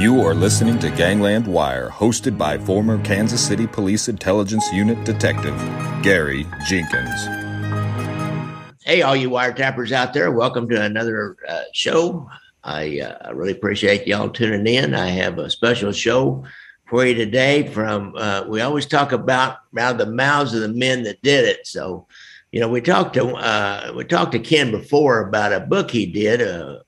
You are listening to Gangland Wire, hosted by former Kansas City Police Intelligence Unit Detective Gary Jenkins. Hey, all you wiretappers out there, welcome to another uh, show. I uh, really appreciate y'all tuning in. I have a special show for you today from, uh, we always talk about out of the mouths of the men that did it. So, you know, we talked to, uh, we talked to Ken before about a book he did, uh,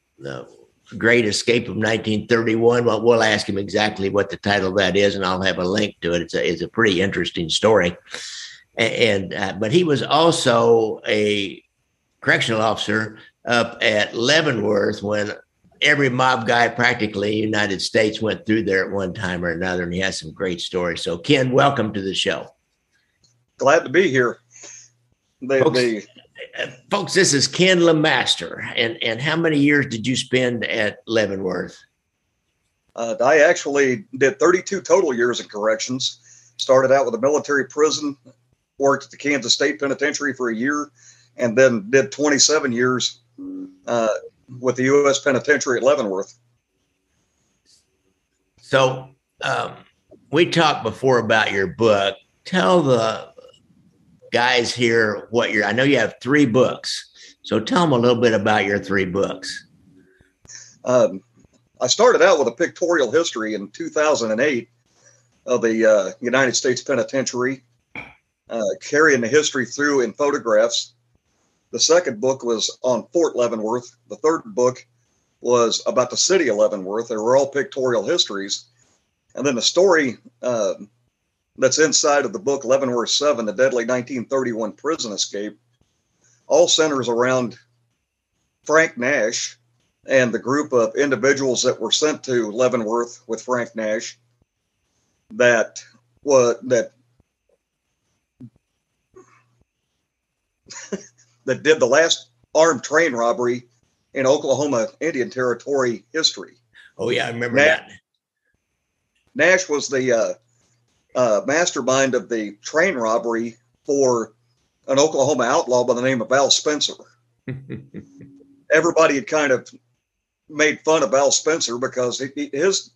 Great Escape of 1931. Well, we'll ask him exactly what the title of that is, and I'll have a link to it. It's a, it's a pretty interesting story. And, uh, but he was also a correctional officer up at Leavenworth when every mob guy practically in the United States went through there at one time or another, and he has some great stories. So, Ken, welcome to the show. Glad to be here. They, folks, they, folks, this is Ken Lemaster, and and how many years did you spend at Leavenworth? Uh, I actually did 32 total years in corrections. Started out with a military prison, worked at the Kansas State Penitentiary for a year, and then did 27 years uh, with the U.S. Penitentiary at Leavenworth. So um, we talked before about your book. Tell the guys here what you're. I know you have three books, so tell them a little bit about your three books. Um, I started out with a pictorial history in 2008 of the uh, United States Penitentiary, uh, carrying the history through in photographs. The second book was on Fort Leavenworth. The third book was about the city of Leavenworth. They were all pictorial histories. And then the story uh, that's inside of the book Leavenworth 7, the deadly 1931 prison escape, all centers around Frank Nash and the group of individuals that were sent to Leavenworth with Frank Nash that what that that did the last armed train robbery in Oklahoma Indian Territory history. Oh yeah, I remember Nash, that. Nash was the uh, uh, mastermind of the train robbery for an Oklahoma outlaw by the name of Al Spencer. Everybody had kind of made fun of Al Spencer because he, his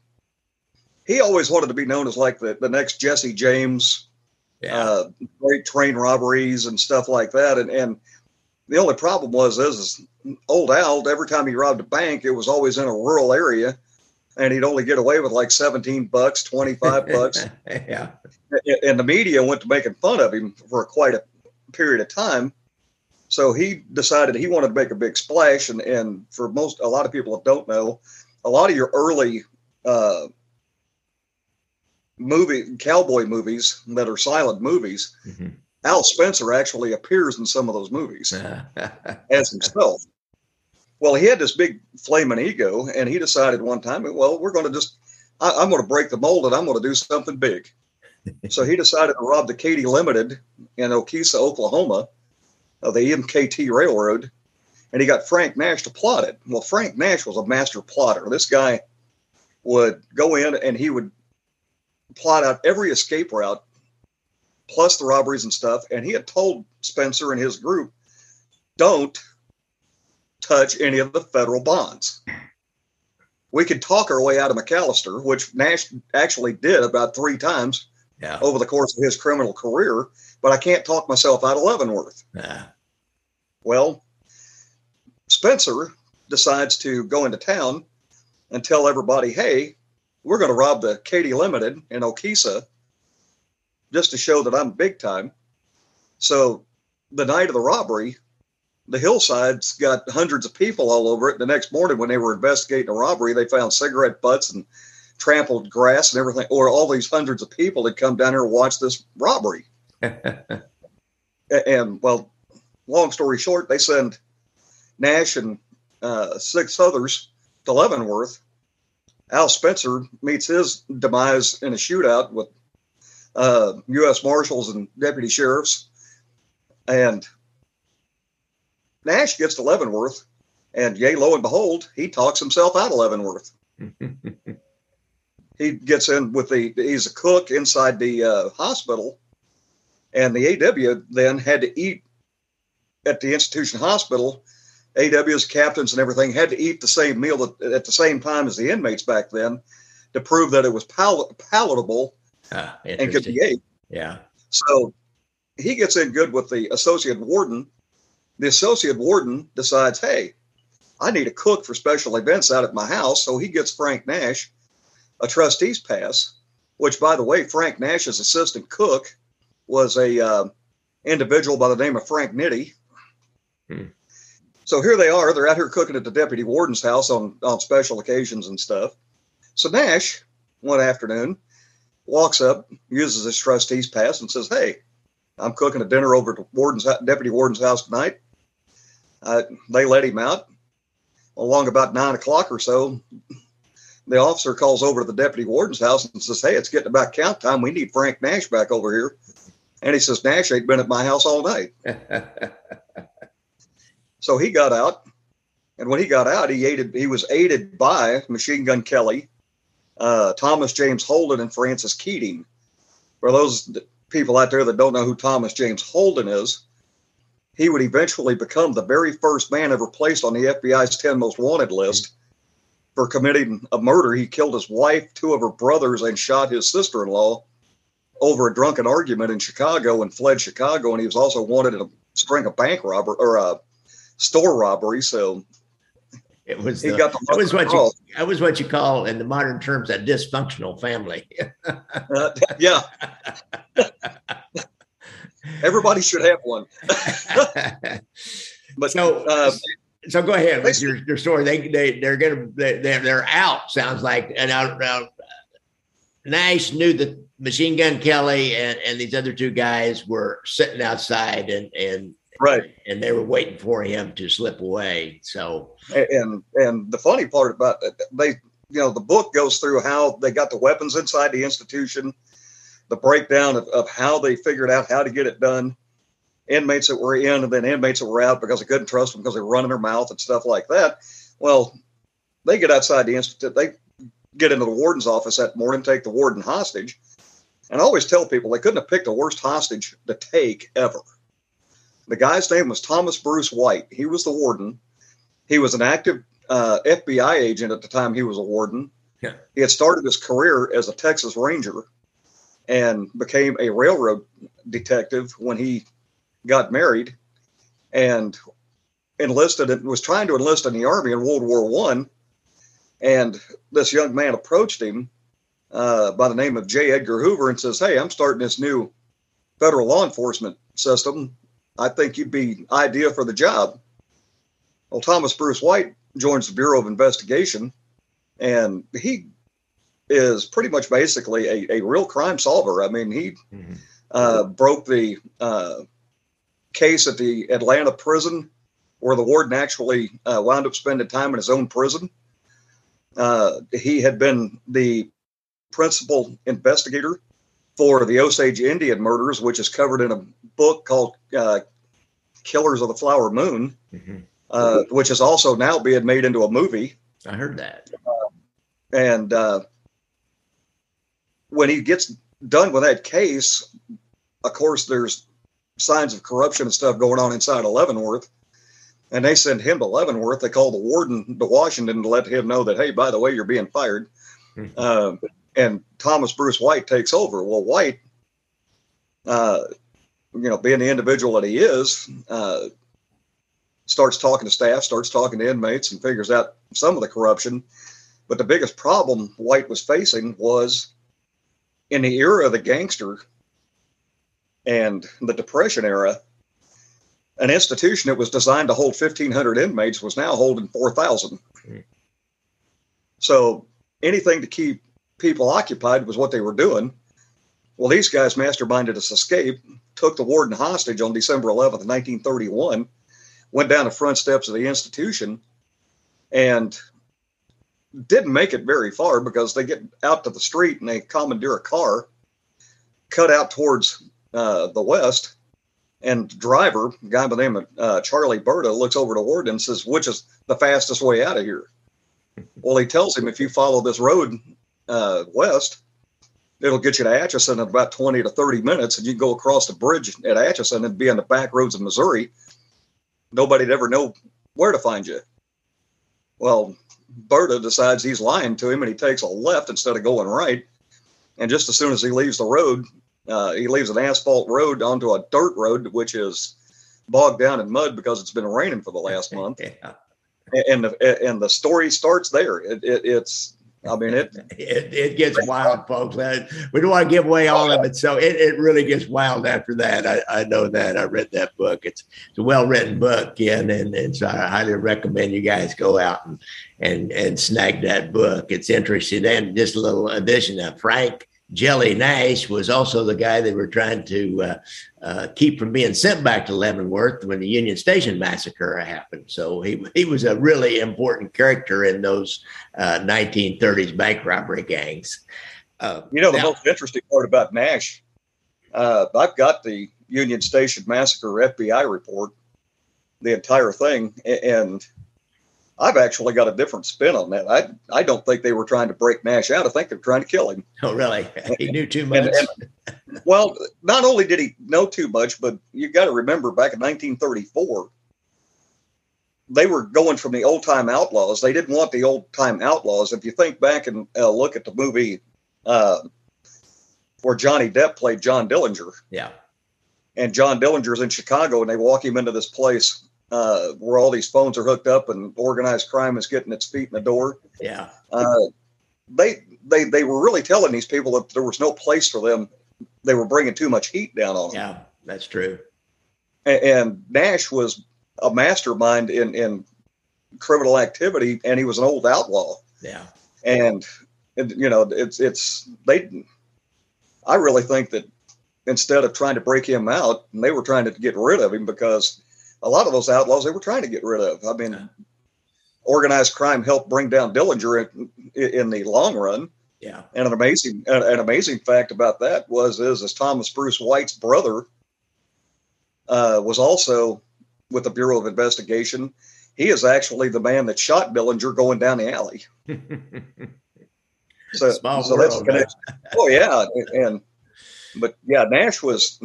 he always wanted to be known as like the, the next Jesse James, yeah. uh, great train robberies and stuff like that. And and the only problem was is, is old Al. Every time he robbed a bank, it was always in a rural area, and he'd only get away with like 17 bucks, 25 bucks. yeah. And the media went to making fun of him for quite a period of time. So he decided he wanted to make a big splash. And, and for most, a lot of people that don't know, a lot of your early uh, movie, cowboy movies that are silent movies, mm-hmm. Al Spencer actually appears in some of those movies as himself. Well, he had this big flaming ego, and he decided one time, well, we're going to just, I, am going to break the mold and I'm going to do something big. so he decided to rob the Katy Limited in Okesa, Oklahoma, of the MKT Railroad, and he got Frank Nash to plot it. Well, Frank Nash was a master plotter. This guy would go in and he would plot out every escape route, plus the robberies and stuff. And he had told Spencer and his group, don't touch any of the federal bonds. We could talk our way out of McAlester, which Nash actually did about three times yeah. over the course of his criminal career, but I can't talk myself out of Leavenworth. Yeah. Well, Spencer decides to go into town and tell everybody, hey, we're going to rob the Katy Limited in Okesa just to show that I'm big time. So the night of the robbery, the hillside's got hundreds of people all over it. The next morning, when they were investigating a robbery, they found cigarette butts and trampled grass and everything, or all these hundreds of people that come down here and watch this robbery. and, well, long story short, they send Nash and uh, six others to Leavenworth. Al Spencer meets his demise in a shootout with uh, U.S. Marshals and deputy sheriffs. And Nash gets to Leavenworth, and yay, lo and behold, he talks himself out of Leavenworth. he gets in with the, he's a cook inside the uh, hospital, and the AW then had to eat at the institution hospital. AWs, captains, and everything had to eat the same meal at the same time as the inmates back then to prove that it was pal- palatable ah, and could be ate. Yeah. So he gets in good with the associate warden. The associate warden decides, hey, I need a cook for special events out at my house. So he gets Frank Nash a trustee's pass, which, by the way, Frank Nash's assistant cook was a uh, individual by the name of Frank Nitti. Hmm. So here they are. They're out here cooking at the deputy warden's house on, on special occasions and stuff. So Nash, one afternoon, walks up, uses his trustee's pass, and says, Hey, I'm cooking a dinner over at the warden's deputy warden's house tonight. Uh, they let him out. Along about nine o'clock or so, the officer calls over to the deputy warden's house and says, Hey, it's getting about count time. We need Frank Nash back over here. And he says, Nash ain't been at my house all night. so he got out. And when he got out, he aided, he was aided by Machine Gun Kelly, uh, Thomas James Holden, and Francis Keating. For those people out there that don't know who Thomas James Holden is, he would eventually become the very first man ever placed on the FBI's 10 most wanted list for committing a murder. He killed his wife, two of her brothers, and shot his sister in law over a drunken argument in Chicago and fled Chicago. And he was also wanted in a string of bank robbery or a store robbery. So it was he the, got the that was what you that was what you call in the modern terms a dysfunctional family. uh, yeah. Everybody should have one. but so uh, so go ahead with your, your story. They they they're gonna they they're, they're out. Sounds like and now Nash knew that Machine Gun Kelly and and these other two guys were sitting outside and and right and they were waiting for him to slip away. So and and the funny part about it, they you know the book goes through how they got the weapons inside the institution, the breakdown of, of how they figured out how to get it done inmates that were in and then inmates that were out because they couldn't trust them because they were running their mouth and stuff like that. Well, they get outside the institute, they get into the warden's office that morning, take the warden hostage. And I always tell people they couldn't have picked the worst hostage to take ever. The guy's name was Thomas Bruce White. He was the warden. He was an active uh, FBI agent at the time he was a warden. Yeah. He had started his career as a Texas Ranger and became a railroad detective when he got married and enlisted and was trying to enlist in the army in World War One. And this young man approached him uh, by the name of J. Edgar Hoover and says, "Hey, I'm starting this new federal law enforcement system. I think you'd be ideal for the job." Well, Thomas Bruce White joins the Bureau of Investigation, and he is pretty much basically a, a real crime solver. I mean, he mm-hmm. uh, broke the uh, case at the Atlanta prison where the warden actually uh, wound up spending time in his own prison. Uh, he had been the principal investigator for the Osage Indian murders, which is covered in a book called uh, Killers of the Flower Moon, mm-hmm. Uh, which is also now being made into a movie. I heard that. and uh, when he gets done with that case, of course, there's signs of corruption and stuff going on inside of Leavenworth. And they send him to Leavenworth. They call the warden to Washington to let him know that, hey, by the way, you're being fired. Mm-hmm. Uh, and Thomas Bruce White takes over. Well, White, uh, you know, being the individual that he is, uh, starts talking to staff, starts talking to inmates, and figures out some of the corruption. But the biggest problem White was facing was in the era of the gangster, and the Depression era, an institution that was designed to hold 1,500 inmates was now holding 4,000. Mm-hmm. So anything to keep people occupied was what they were doing. Well, these guys masterminded this escape, took the warden hostage on December 11th, 1931, went down the front steps of the institution, and didn't make it very far because they get out to the street and they commandeer a car, cut out towards uh, the West. And driver, guy by the name of uh, Charlie Berta, looks over to Warden and says, "Which is the fastest way out of here?" well, he tells him if you follow this road uh, west, it'll get you to Atchison in about 20 to 30 minutes, and you can go across the bridge at Atchison and be on the back roads of Missouri. Nobody'd ever know where to find you. Well, Berta decides he's lying to him and he takes a left instead of going right. And just as soon as he leaves the road, uh, he leaves an asphalt road onto a dirt road, which is bogged down in mud because it's been raining for the last month. yeah. And the and the story starts there. It, it, it's I mean, it, it, it gets wild, folks. We don't want to give away all of it, so it, it really gets wild after that. I, I know that. I read that book. It's, it's a well written book, and, and and so I highly recommend you guys go out and and and snag that book. It's interesting. And just a little addition: of Frank Jelly Nash was also the guy they were trying to uh, uh, keep from being sent back to Leavenworth when the Union Station massacre happened. So he, he was a really important character in those uh, 1930s bank robbery gangs. Uh, you know, the now, most interesting part about Nash, uh, I've got the Union Station massacre FBI report, the entire thing, and I've actually got a different spin on that. I I don't think they were trying to break Nash out. I think they're trying to kill him. Oh, really? He knew too much. And, and, well, not only did he know too much, but you got to remember back in 1934, they were going from the old time outlaws. They didn't want the old time outlaws. If you think back and uh, look at the movie uh, where Johnny Depp played John Dillinger. Yeah. And John Dillinger's in Chicago, and they walk him into this place uh, where all these phones are hooked up and organized crime is getting its feet in the door. Yeah. Uh, they they they were really telling these people that there was no place for them. They were bringing too much heat down on them. Yeah, that's true. And, and Nash was a mastermind in in criminal activity, and he was an old outlaw. Yeah. And, and you know, it's it's they. I really think that instead of trying to break him out, they were trying to get rid of him because a lot of those outlaws they were trying to get rid of. I mean, organized crime helped bring down Dillinger in, in, the long run. Yeah. And an amazing an amazing fact about that was is as Thomas Bruce White's brother uh, was also with the Bureau of Investigation. He is actually the man that shot Dillinger going down the alley. so, Small so world, that's oh yeah, and but yeah, Nash was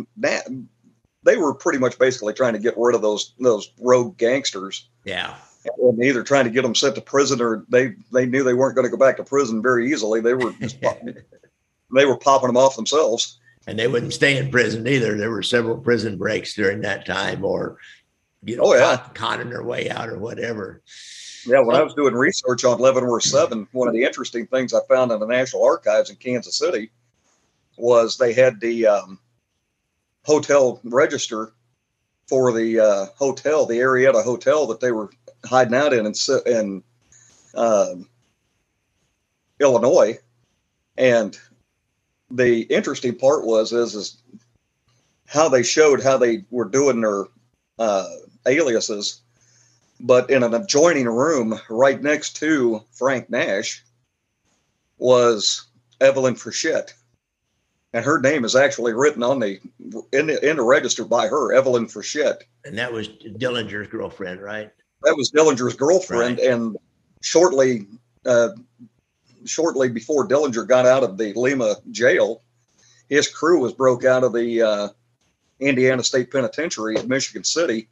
they were pretty much basically trying to get rid of those those rogue gangsters. Yeah. And either trying to get them sent to prison or they they knew they weren't going to go back to prison very easily. They were just they were popping them off themselves. And they wouldn't stay in prison either. There were several prison breaks during that time, or you know, oh, yeah. conning their way out or whatever. Yeah, when so, I was doing research on Leavenworth Seven, one of the interesting things I found in the National Archives in Kansas City was they had the um, hotel register for the uh, hotel, the Arietta Hotel that they were hiding out in in, in uh, Illinois. And the interesting part was is is how they showed how they were doing their uh, aliases, but in an adjoining room right next to Frank Nash was Evelyn Frechette and her name is actually written on the in the, in the register by her, Evelyn Frechette. And that was Dillinger's girlfriend, right? That was Dillinger's girlfriend, right. and shortly, uh, shortly before Dillinger got out of the Lima jail, his crew was broke out of the uh, Indiana State Penitentiary at Michigan City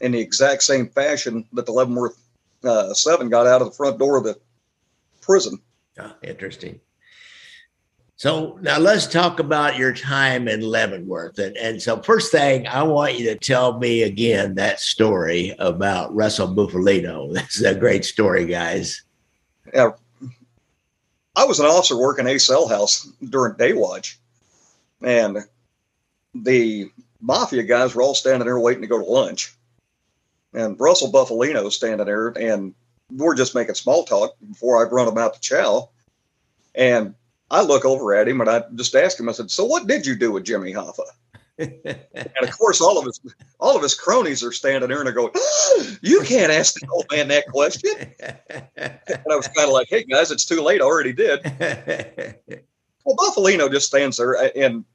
in the exact same fashion that the Leavenworth uh, Seven got out of the front door of the prison. Oh, interesting. So now let's talk about your time in Leavenworth. And, and so, first thing, I want you to tell me again that story about Russell Bufalino. This is a great story, guys. Yeah. I was an officer working a cell house during day watch, and the mafia guys were all standing there waiting to go to lunch. And Russell Bufalino standing there, and we're just making small talk before I run them out to chow. And I look over at him and I just ask him, I said, So what did you do with Jimmy Hoffa? and of course, all of his all of his cronies are standing there and they're going, oh, "You can't ask the old man that question." and I was kind of like, "Hey guys, it's too late. I already did." well, Bufalino just stands there, and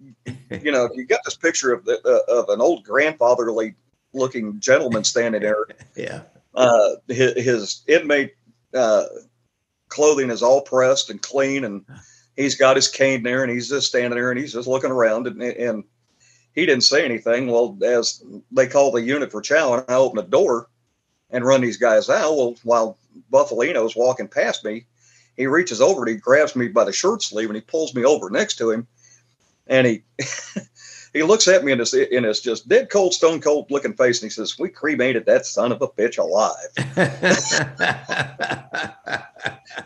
you know, you got this picture of the, uh, of an old grandfatherly looking gentleman standing there. Yeah. Uh, his, his inmate uh, clothing is all pressed and clean, and he's got his cane there and he's just standing there and he's just looking around and, and he didn't say anything. Well, as they call the unit for chow, and I open the door and run these guys out. Well, while Bufalino's walking past me. He reaches over and he grabs me by the shirt sleeve and he pulls me over next to him, and he he looks at me in his in his just dead cold, stone cold looking face, and he says, "We cremated that son of a bitch alive."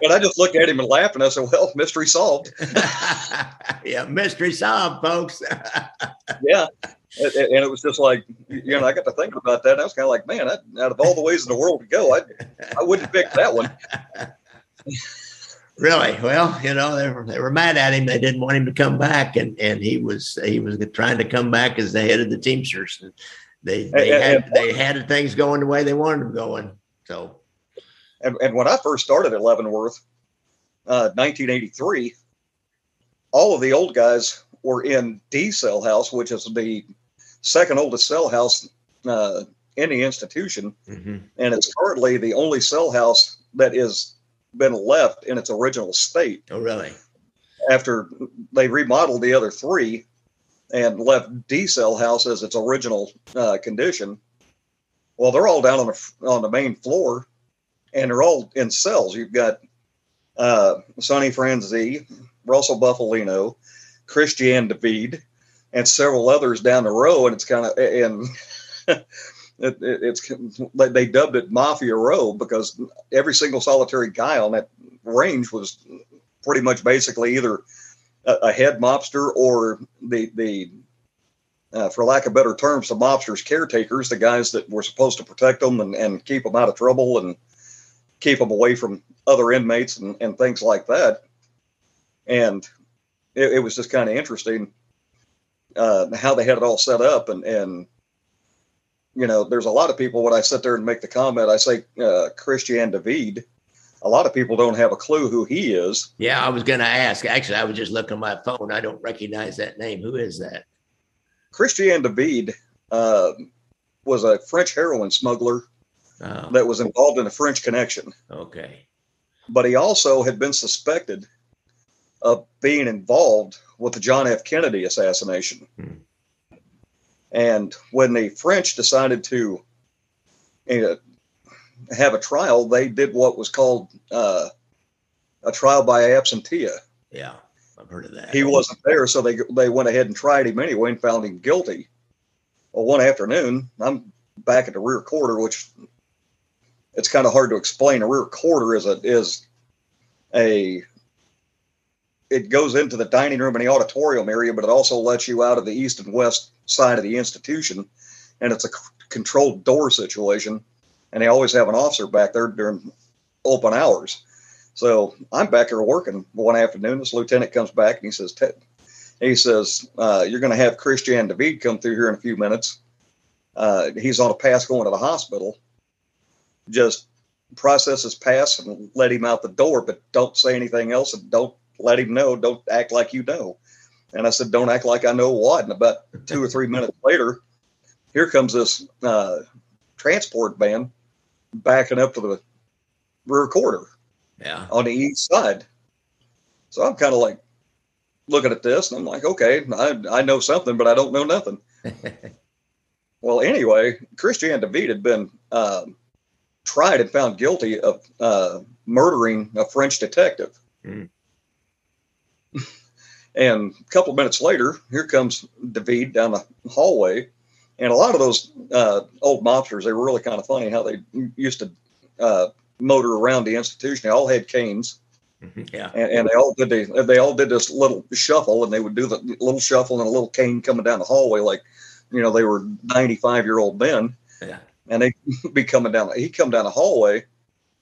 and I just looked at him and laughed, and I said, "Well, mystery solved." yeah, mystery solved, folks. yeah, and, and, it was just like you know, I got to think about that. And I was kind of like, man, I, out of all the ways in the world to go, I I wouldn't pick that one. Really? Well, you know, they were, they were mad at him. They didn't want him to come back, and and he was he was trying to come back as the head of the Teamsters. And they they and, had and, they had things going the way they wanted them going. So, and, and when I first started at Leavenworth, uh, 1983, all of the old guys were in D cell house, which is the second oldest cell house uh, in the institution, mm-hmm. and it's currently the only cell house that is been left in its original state. Oh, really? After they remodeled the other three and left D cell house as its original uh, condition. Well, they're all down on the on the main floor, and they're all in cells. You've got uh, Sonny Franzi, Russell Bufalino, Christian David, and several others down the row, and it's kind of and. It, it, it's they dubbed it Mafia Row because every single solitary guy on that range was pretty much basically either a, a head mobster or the the uh, for lack of better terms, the mobsters caretakers, the guys that were supposed to protect them and, and keep them out of trouble and keep them away from other inmates and, and things like that. And it, it was just kind of interesting uh, how they had it all set up and and you know, there's a lot of people when I sit there and make the comment, I say uh, Christian David. A lot of people don't have a clue who he is. Yeah, I was going to ask. Actually, I was just looking at my phone. I don't recognize that name. Who is that? Christian David uh, was a French heroin smuggler oh. that was involved in a French connection. Okay. But he also had been suspected of being involved with the John F. Kennedy assassination. Hmm. And when the French decided to uh, have a trial, they did what was called uh, a trial by absentia. Yeah, I've heard of that. He wasn't there, so they they went ahead and tried him anyway and found him guilty. Well, one afternoon, I'm back at the rear quarter, which it's kind of hard to explain. A rear quarter is a is a it goes into the dining room and the auditorium area, but it also lets you out of the east and west side of the institution. And it's a controlled door situation. And they always have an officer back there during open hours. So I'm back here working one afternoon. This lieutenant comes back and he says, Ted, he says, uh, you're going to have Christian David come through here in a few minutes. Uh, he's on a pass going to the hospital. Just process his pass and let him out the door, but don't say anything else and don't let him know. Don't act like you know. And I said, don't act like I know what. And about two or three minutes later, here comes this uh, transport van backing up to the rear quarter yeah. on the east side. So I'm kind of like looking at this and I'm like, okay, I, I know something, but I don't know nothing. well, anyway, Christian David had been uh, tried and found guilty of uh, murdering a French detective. Mm. And a couple of minutes later, here comes David down the hallway. And a lot of those uh, old mobsters, they were really kind of funny how they used to uh, motor around the institution. They all had canes. Mm-hmm. Yeah. And, and, they all did the, they all did this little shuffle and they would do the little shuffle and a little cane coming down the hallway like, you know, they were 95 year old men. Yeah. And they be coming down, he come down the hallway.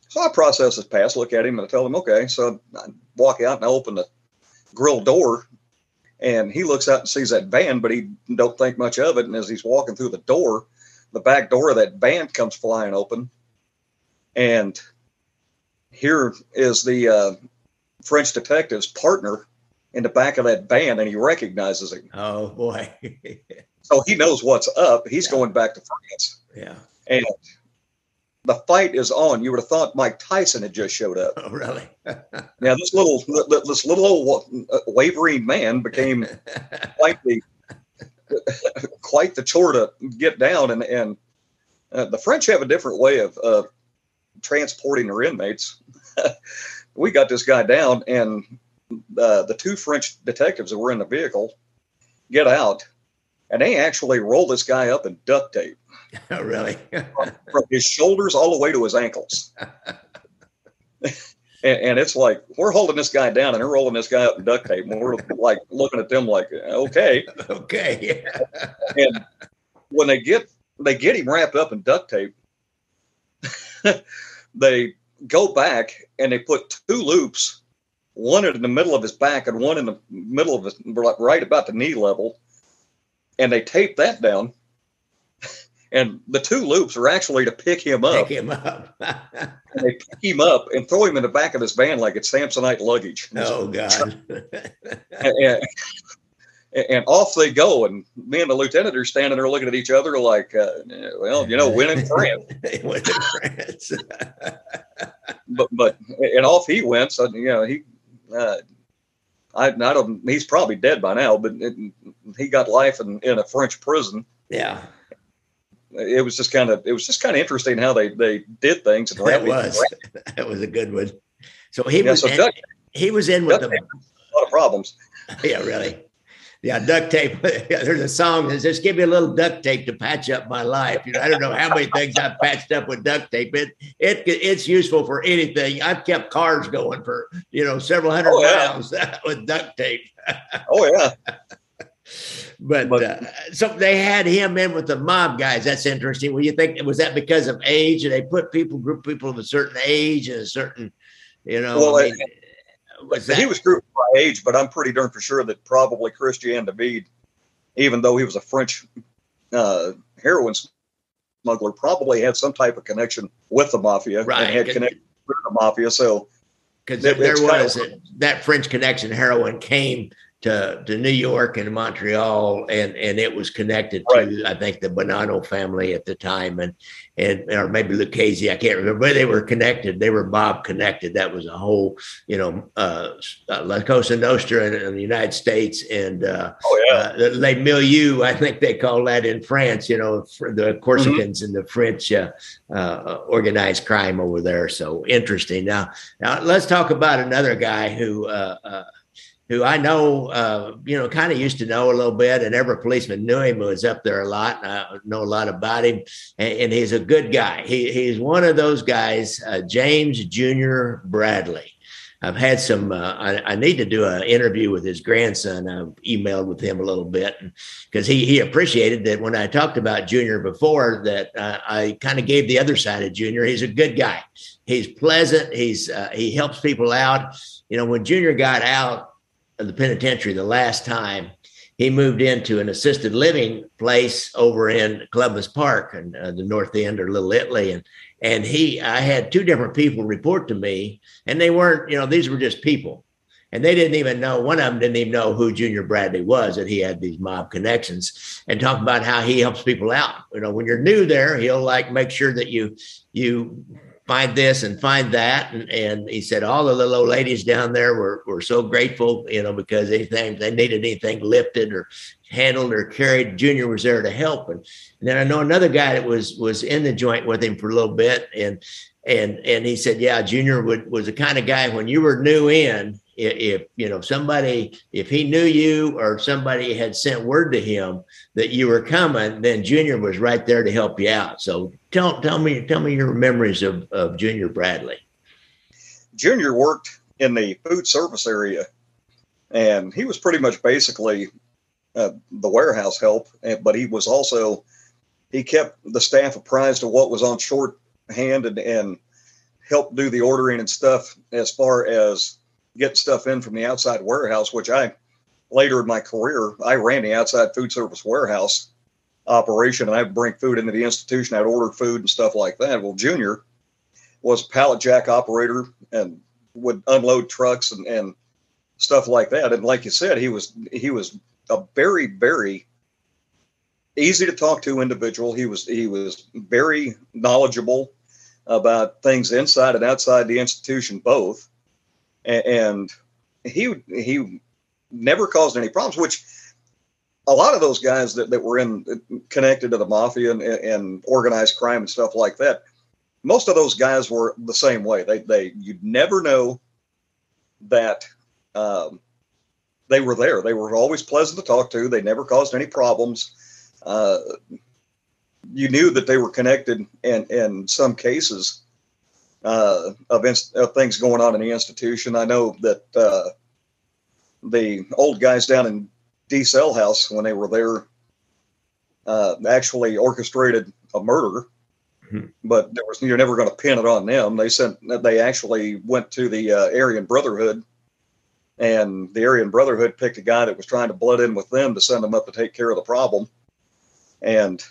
So I process his pass, look at him and I tell him, okay. So I walk out and I open the grill door and he looks out and sees that van, but he don't think much of it. And as he's walking through the door, the back door of that van comes flying open. And here is the uh, French detective's partner in the back of that van, and he recognizes him. Oh boy! so he knows what's up. He's yeah. going back to France. Yeah. And the fight is on. You would have thought Mike Tyson had just showed up. Oh, really? now this little this little old uh, wavering man became quite the quite the chore to get down, and and uh, the French have a different way of uh, transporting their inmates. we got this guy down, and uh, the two French detectives that were in the vehicle get out, and they actually roll this guy up in duct tape. Oh, really? from, from his shoulders all the way to his ankles. and, and, it's like we're holding this guy down and they're rolling this guy up in duct tape, and we're like looking at them like, okay, okay. and when they get they get him wrapped up in duct tape, they go back and they put two loops, one in the middle of his back and one in the middle of his right about the knee level, and they tape that down. And the two loops are actually to pick him up. Pick him up. and they pick him up and throw him in the back of his van like it's Samsonite luggage. Oh God. and, and, off they go. And me and the lieutenant are standing there looking at each other like, uh, well, you know, win in France. win in France. but but and off he went. So you know he. Uh, I, I don't. He's probably dead by now, but it, he got life in, in a French prison. Yeah it was just kind of it was just kind of interesting how they they did things. And that was that was a good one. So he yeah, was so duct, he was in with the, a lot of problems. Yeah, really. Yeah, duct tape. There's a song that says, "Give me a little duct tape to patch up my life." You know, I don't know how many things I've patched up with duct tape. It it it's useful for anything. I've kept cars going for you know several hundred oh, yeah. miles with duct tape. oh yeah but, but uh, so they had him in with the mob guys. That's interesting. Well, you think was that because of age? Or they put people, group people of a certain age and a certain, you know. Well, I mean, was that, he was grouped by age, but I'm pretty darn for sure that probably Christian David, even though he was a French uh, heroin smuggler, probably had some type of connection with the mafia right. and had connected with the mafia. So because there, was of, that French connection heroin came to, to New York and Montreal, and and it was connected right. to I think the Bonanno family at the time, and and or maybe Lucchese, I can't remember, but they were connected. They were Bob connected. That was a whole, you know, uh, uh La Cosa Nostra in, in, the United States, and uh, oh, yeah. uh, Les Milieux, I think they call that in France. You know, the Corsicans mm-hmm. and the French uh, uh, organized crime over there. So interesting. Now, now let's talk about another guy who uh, who I know, uh, you know, kind of used to know a little bit, and every policeman knew him was up there a lot. And I know a lot about him, and, and he's a good guy. He, he's one of those guys, uh, James Junior Bradley. I've had some. Uh, I, I, need to do an interview with his grandson. I've emailed with him a little bit because he he appreciated that when I talked about Junior before that uh, I kind of gave the other side of Junior. He's a good guy. He's pleasant. He's uh, he helps people out. You know, when Junior got out, the penitentiary the last time he moved into an assisted living place over in Columbus Park and uh, the North End or Little Italy. And, and he, I had two different people report to me and they weren't, you know, these were just people and they didn't even know, one of them didn't even know who Junior Bradley was, that he had these mob connections and talk about how he helps people out. You know, when you're new there, he'll like make sure that you, you find this and find that. And, and he said all the little old ladies down there were, were so grateful, you know, because anything they needed anything lifted or handled or carried, Junior was there to help. And, and then I know another guy that was was in the joint with him for a little bit. And and and he said, yeah, Junior would, was the kind of guy when you were new in, if you know somebody if he knew you or somebody had sent word to him that you were coming then junior was right there to help you out. So tell tell me tell me your memories of, of junior bradley. Junior worked in the food service area and he was pretty much basically uh, the warehouse help but he was also he kept the staff apprised of what was on shorthand and, and helped do the ordering and stuff as far as getting stuff in from the outside warehouse, which I later in my career, I ran the outside food service warehouse operation and I'd bring food into the institution. I'd order food and stuff like that. Well, Junior was pallet jack operator and would unload trucks and, and stuff like that. And like you said, he was he was a very, very easy to talk to individual. He was he was very knowledgeable about things inside and outside the institution both and he he never caused any problems. Which a lot of those guys that, that were in connected to the mafia and, and organized crime and stuff like that, most of those guys were the same way. They they you'd never know that um, they were there. They were always pleasant to talk to. They never caused any problems. Uh, you knew that they were connected, and in some cases, uh, of, inst- of, things going on in the institution. I know that uh, the old guys down in D Cell House, when they were there, uh, actually orchestrated a murder. Mm-hmm. But there was you're never going to pin it on them. They sent they actually went to the uh, Aryan Brotherhood and the Aryan Brotherhood picked a guy that was trying to blood in with them to send them up to take care of the problem. And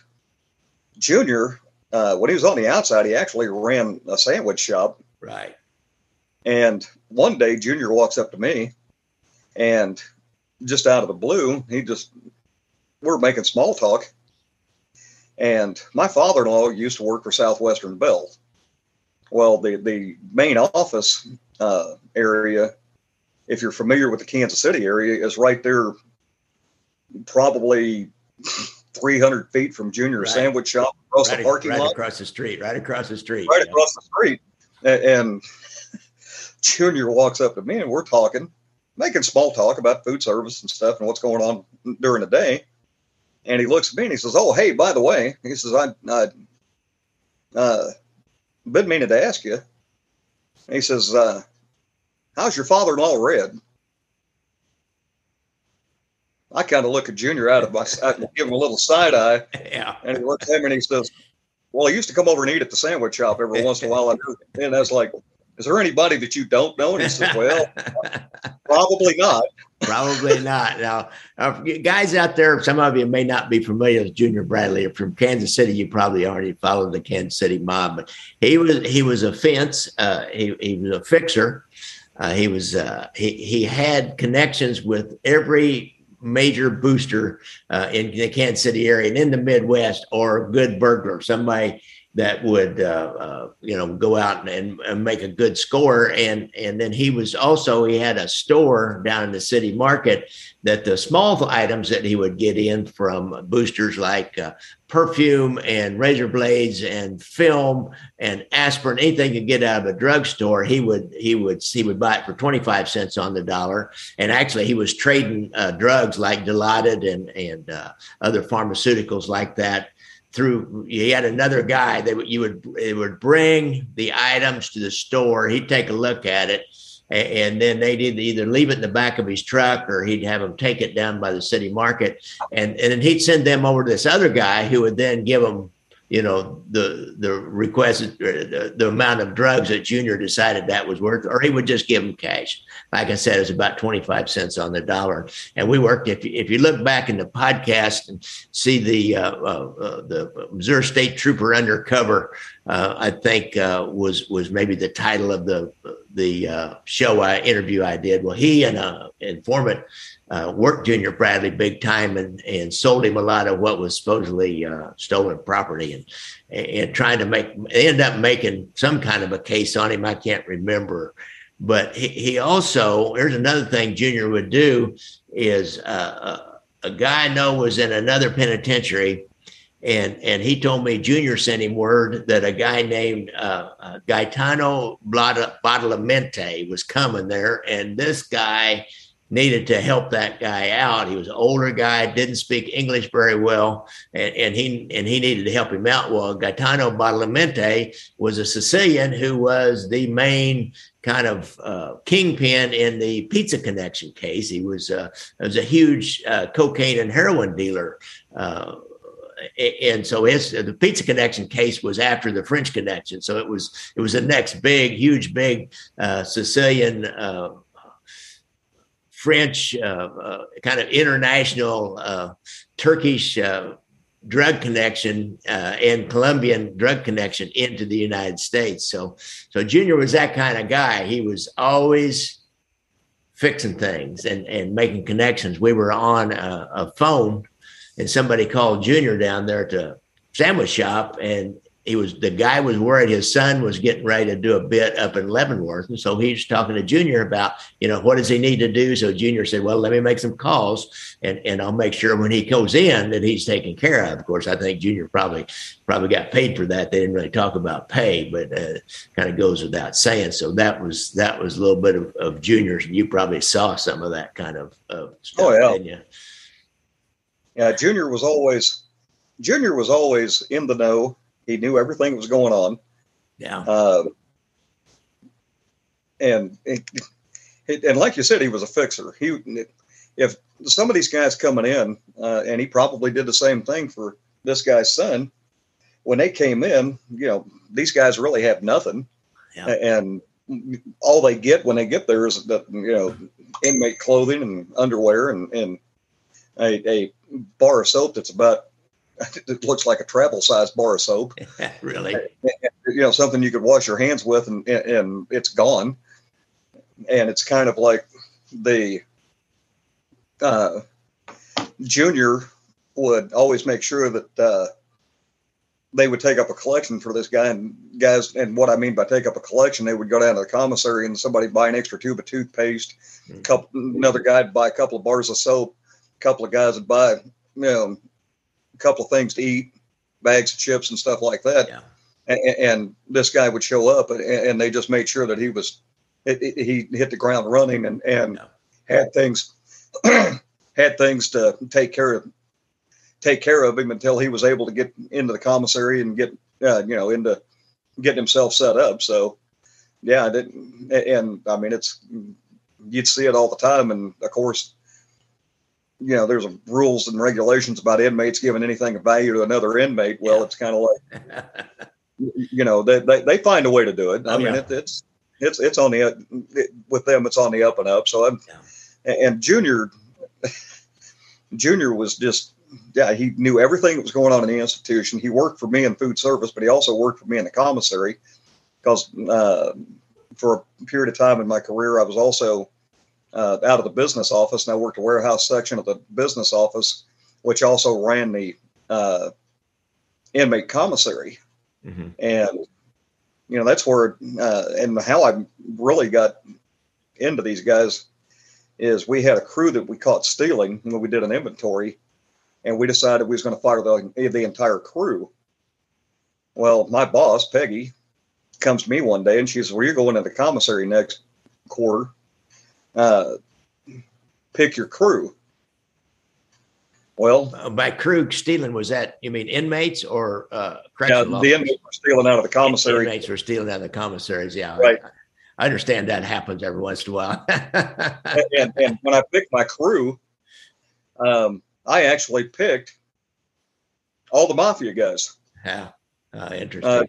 Junior, uh, when he was on the outside, he actually ran a sandwich shop. Right. And one day, Junior walks up to me, and just out of the blue, he just we're making small talk. And my father-in-law used to work for Southwestern Bell. Well, the the main office uh, area if you're familiar with the Kansas City area, is right there, probably 300 feet from Junior right. Sandwich Shop across right, the parking right lot. across the street, right across the street. Right yeah. across the street. And Junior walks up to me and we're talking, making small talk about food service and stuff and what's going on during the day. And he looks at me and he says, Oh, hey, by the way, he says, I, I uh, been meaning to ask you. He says, uh, How's your father in law Red? I kind of look at Junior out of my, I give him a little side eye. Yeah. And he looks at me and he says, Well, I used to come over and eat at the sandwich shop every once in a while. And I was like, Is there anybody that you don't know? And he says, Well, probably not. Probably not. Now, uh, guys out there, some of you may not be familiar with Junior Bradley You're from Kansas City. You probably already followed the Kansas City mob, but he was he was a fence. Uh, he, he was a fixer uh, he was uh, he he had connections with every major booster uh, in the Kansas City area and in the Midwest, or a good burglar, somebody that would uh, uh, you know go out and, and, make a good score. And and then he was also he had a store down in the city market that the small items that he would get in from boosters like uh, perfume and razor blades and film and aspirin anything you get out of a drugstore he would he would he would buy it for 25 cents on the dollar. And actually he was trading uh, drugs like dilaudid and and uh, other pharmaceuticals like that through he had another guy that you would it would bring the items to the store. He'd take a look at it and then they'd either leave it in the back of his truck or he'd have them take it down by the city market. And, and then he'd send them over to this other guy who would then give them you know the the requested uh, the, the amount of drugs that junior decided that was worth or he would just give them cash like i said it was about 25 cents on the dollar and we worked if you, if you look back in the podcast and see the uh, uh, uh, the missouri state trooper undercover uh, i think uh, was was maybe the title of the the show i interview i did well he and a informant uh, worked Junior Bradley big time and, and sold him a lot of what was supposedly uh, stolen property and and trying to make end up making some kind of a case on him. I can't remember, but he, he also here's another thing Junior would do is uh, a, a guy I know was in another penitentiary. And, and he told me Junior sent him word that a guy named uh, uh Gaetano Badalamenti was coming there, and this guy needed to help that guy out. He was an older guy, didn't speak English very well, and, and he and he needed to help him out. Well, Gaetano Badalamenti was a Sicilian who was the main kind of uh, kingpin in the Pizza Connection case. He was uh, was a huge uh, cocaine and heroin dealer. Uh, and so his the pizza connection case was after the French connection, so it was it was the next big, huge, big uh, Sicilian uh, French, uh, uh, kind of international uh, Turkish drug connection uh, and Colombian drug connection into the United States. So, so Junior was that kind of guy. He was always fixing things and, and making connections. We were on a, a phone and somebody called Junior down there to sandwich shop and he was the guy was worried his son was getting ready to do a bit up in Leavenworth, and so he's talking to Junior about you know what does he need to do. So Junior said, "Well, let me make some calls, and and I'll make sure when he goes in that he's taken care of." Of course, I think Junior probably probably got paid for that. They didn't really talk about pay, but uh, kind of goes without saying. So that was that was a little bit of, of Junior's, and you probably saw some of that kind of, of stuff. Oh yeah, yeah. Junior was always Junior was always in the know he knew everything that was going on. Yeah. Uh, and and like you said, he was a fixer. He if some of these guys coming in, uh, and he probably did the same thing for this guy's son. When they came in, you know, these guys really have nothing, yeah. and all they get when they get there is that you know inmate clothing and underwear and and a, a bar of soap that's about it looks like a travel size bar of soap. really? You know, something you could wash your hands with and, and it's gone. And it's kind of like the uh, junior would always make sure that uh, they would take up a collection for this guy and guys. And what I mean by take up a collection, they would go down to the commissary and somebody buy an extra tube of toothpaste. Mm-hmm. Couple, another guy would buy a couple of bars of soap. A couple of guys would buy, you know, a couple of things to eat, bags of chips and stuff like that. Yeah. And, and, this guy would show up, and, and, they just made sure that he was it, it, he hit the ground running and and yeah. had things had things to take care of take care of him until he was able to get into the commissary and get uh, you know into getting himself set up. So yeah, and I mean it's you'd see it all the time, and of course you know, there's rules and regulations about inmates giving anything of value to another inmate. Well, yeah. it's kind of like, you know, they, they, they, find a way to do it. I oh, mean, yeah. it, it's, it's, it's on the, it, with them, it's on the up and up. So I'm, yeah. and Junior, Junior was just, yeah, he knew everything that was going on in the institution. He worked for me in food service, but he also worked for me in the commissary because uh, for a period of time in my career, I was also uh, out of the business office, and I worked the warehouse section of the business office, which also ran the uh, inmate commissary. Mm-hmm. And you know that's where uh, and how I really got into these guys is we had a crew that we caught stealing when we did an inventory, and we decided we was going to fire the the entire crew. Well, my boss Peggy comes to me one day and she says, "Well, you're going to the commissary next quarter." Uh, pick your crew. Well, uh, by crew stealing was that you mean inmates or uh, yeah, the officers? inmates were stealing out of the commissary. Inmates were stealing out of the commissaries. Yeah, right. I, I understand that happens every once in a while. and, and, when I picked my crew, um, I actually picked all the mafia guys. Yeah, uh, interesting.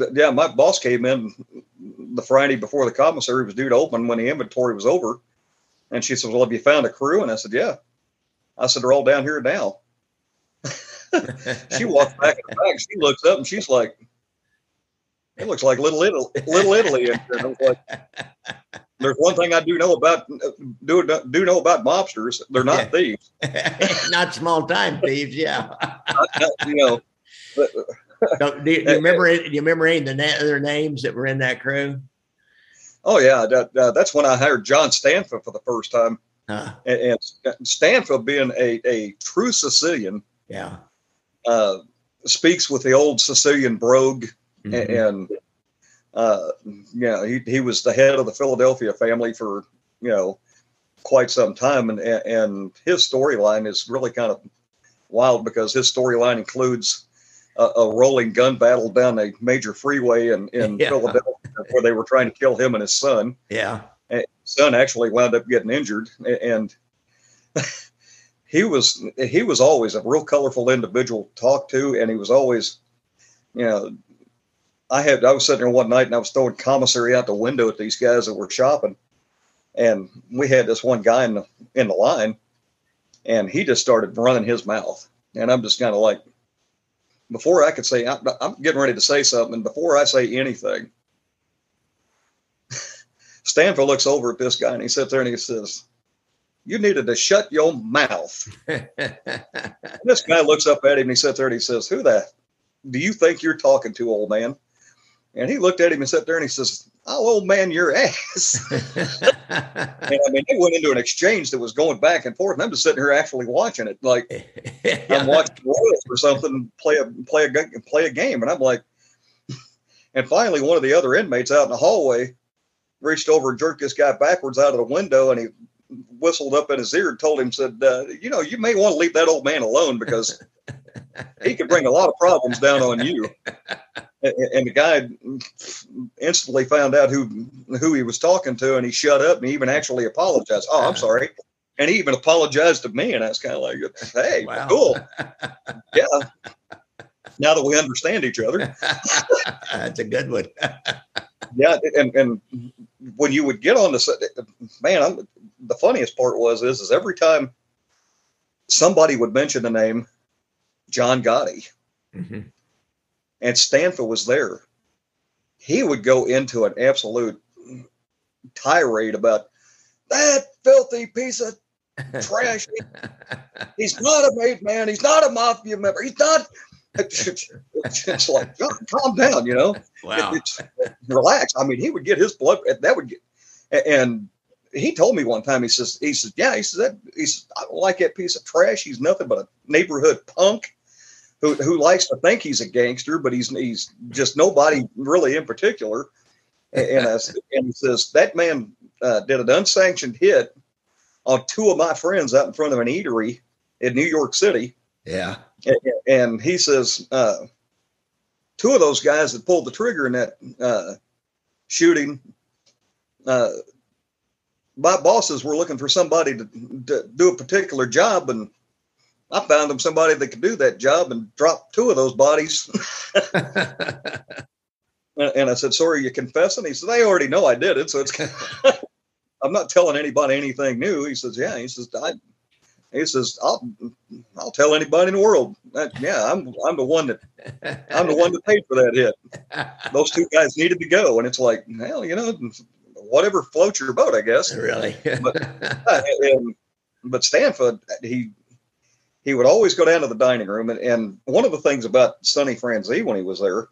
Uh, yeah, my boss came in the Friday before the commissary was due to open when the inventory was over. And she said, Well, have you found a crew? And I said, Yeah. I said, They're all down here now. she walks back in the back. She looks up and she's like, It looks like Little Italy. Little Italy. And like, There's one thing I do know about do do know about mobsters. They're not thieves. not small time thieves. Yeah. you know, but, do, do, you remember? do you remember any of the na- other names that were in that crew? Oh yeah, that, uh, that's when I hired John Stanfa for the first time. Huh. And, and Stanfield, being a, a true Sicilian, yeah, uh, speaks with the old Sicilian brogue, mm-hmm. and uh, you know he he was the head of the Philadelphia family for you know quite some time, and and his storyline is really kind of wild because his storyline includes a, a, rolling gun battle down a major freeway in, in yeah. Philadelphia where they were trying to kill him and his son. Yeah. And his son actually wound up getting injured. And he was he was always a real colorful individual to talk to, and he was always, you know, I had I was sitting there one night and I was throwing commissary out the window at these guys that were shopping, and we had this one guy in the in the line, and he just started running his mouth, and I'm just kind of like, before I could say, I'm, I'm getting ready to say something, before I say anything, Stanfa looks over at this guy and he sits there and he says, You needed to shut your mouth. this guy looks up at him and he sits there and he says, Who the do you think you're talking to, old man? And he looked at him and sat there and he says, Oh, old man, your ass. and I mean, they went into an exchange that was going back and forth. And I'm just sitting here actually watching it, like I'm watching Royals or something play a play a play a game. And I'm like, and finally, one of the other inmates out in the hallway reached over and jerked this guy backwards out of the window, and he whistled up in his ear and told him, said, uh, "You know, you may want to leave that old man alone because he could bring a lot of problems down on you." And the guy instantly found out who who he was talking to, and he shut up and he even actually apologized. Oh, I'm sorry. And he even apologized to me, and I was kind of like, "Hey, wow. cool, yeah." Now that we understand each other, that's a good one. yeah, and and when you would get on the man, I'm, the funniest part was is is every time somebody would mention the name John Gotti, mm-hmm. and Stanfa was there, he would go into an absolute tirade about that filthy piece of trash. He's not a made man. He's not a mafia member. He's not it's, like, calm down, you know. Wow. It, relax. I mean, he would get his blood. That would get, and he told me one time. He says, he says, yeah. He says that. He says, I don't like that piece of trash. He's nothing but a neighborhood punk. Who, who likes to think he's a gangster, but he's he's just nobody really in particular. And, uh, and he says that man uh, did an unsanctioned hit on two of my friends out in front of an eatery in New York City. Yeah and he says uh, two of those guys that pulled the trigger in that uh, shooting, uh, my bosses were looking for somebody to, to, do a particular job, and I found them somebody that could do that job and dropped two of those bodies. and I said, "Sorry, you confessing?" He said, "They already know I did it, so it's." I'm not telling anybody anything new. He says, "Yeah." He says, "I he says, "I'll I'll tell anybody in the world. That, yeah, I'm I'm the one that I'm the one that paid for that hit. Those two guys needed to go, and it's like, hell, you know, whatever floats your boat, I guess. Really, but and, but Stanfa, he he would always go down to the dining room, and, and one of the things about Sonny Franzese when he was there,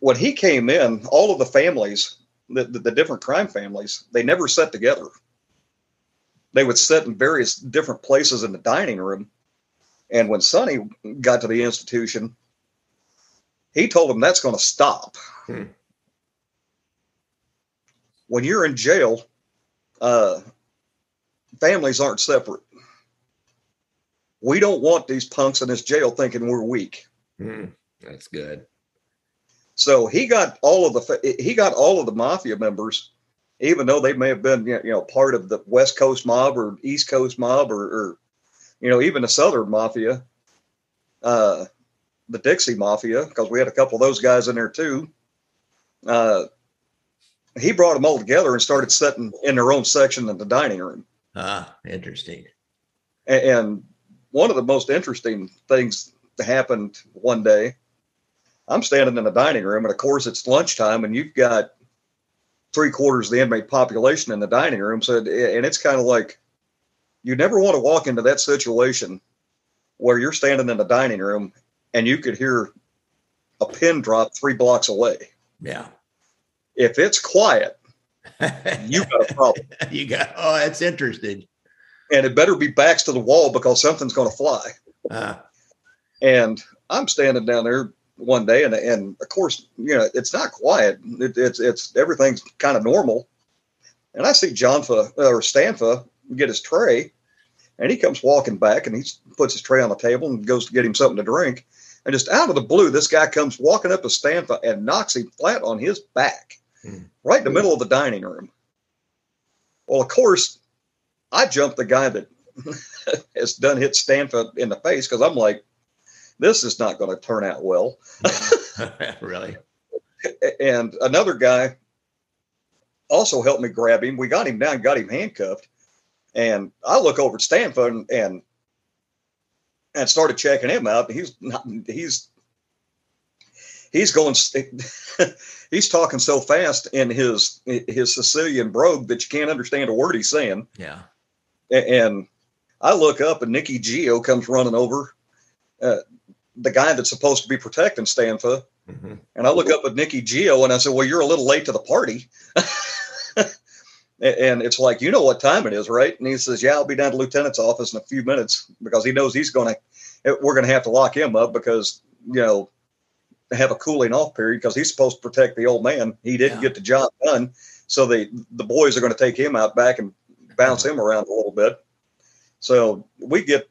when he came in, all of the families, the, the, the different crime families, they never sat together they would sit in various different places in the dining room. And when Sonny got to the institution, he told him that's going to stop. Hmm. When you're in jail, uh, families aren't separate. We don't want these punks in this jail thinking we're weak. Hmm. That's good. So he got all of the he got all of the mafia members even though they may have been you know part of the West Coast mob or East Coast mob or, or you know even the Southern Mafia, uh, the Dixie Mafia, because we had a couple of those guys in there too. Uh, he brought them all together and started sitting in their own section in the dining room. Ah, interesting. And, and one of the most interesting things happened one day. I'm standing in the dining room, and of course it's lunchtime, and you've got three quarters of the inmate population in the dining room. So, and it's kind of like you never want to walk into that situation where you're standing in the dining room and you could hear a pin drop three blocks away. Yeah. If it's quiet, you got a problem. you got, oh, that's interesting. And it better be backs to the wall because something's going to fly. Uh. And I'm standing down there one day, and and of course, you know, it's not quiet. It, it's it's everything's kind of normal. And I see Johnfa or Stanfa get his tray, and he comes walking back, and he puts his tray on the table and goes to get him something to drink. And just out of the blue, this guy comes walking up to Stanfa and knocks him flat on his back, hmm. right in the middle of the dining room. Well, of course, I jumped the guy that has done hit Stanfa in the face because I'm like, this is not going to turn out well. really? And another guy also helped me grab him. We got him down, got him handcuffed. And I look over at Stanfa and, and, and started checking him out. He's not, he's, he's going, he's talking so fast in his, his Sicilian brogue that you can't understand a word he's saying. Yeah. And I look up and Nikki Geo comes running over. Uh, the guy that's supposed to be protecting Stanfa. Mm-hmm. And I look up at Nikki Geo and I said, Well, you're a little late to the party. and it's like, You know what time it is, right? And he says, Yeah, I'll be down to Lieutenant's office in a few minutes because he knows he's going to, we're going to have to lock him up because, you know, have a cooling off period because he's supposed to protect the old man. He didn't yeah. get the job done. So the, the boys are going to take him out back and bounce him around a little bit. So we get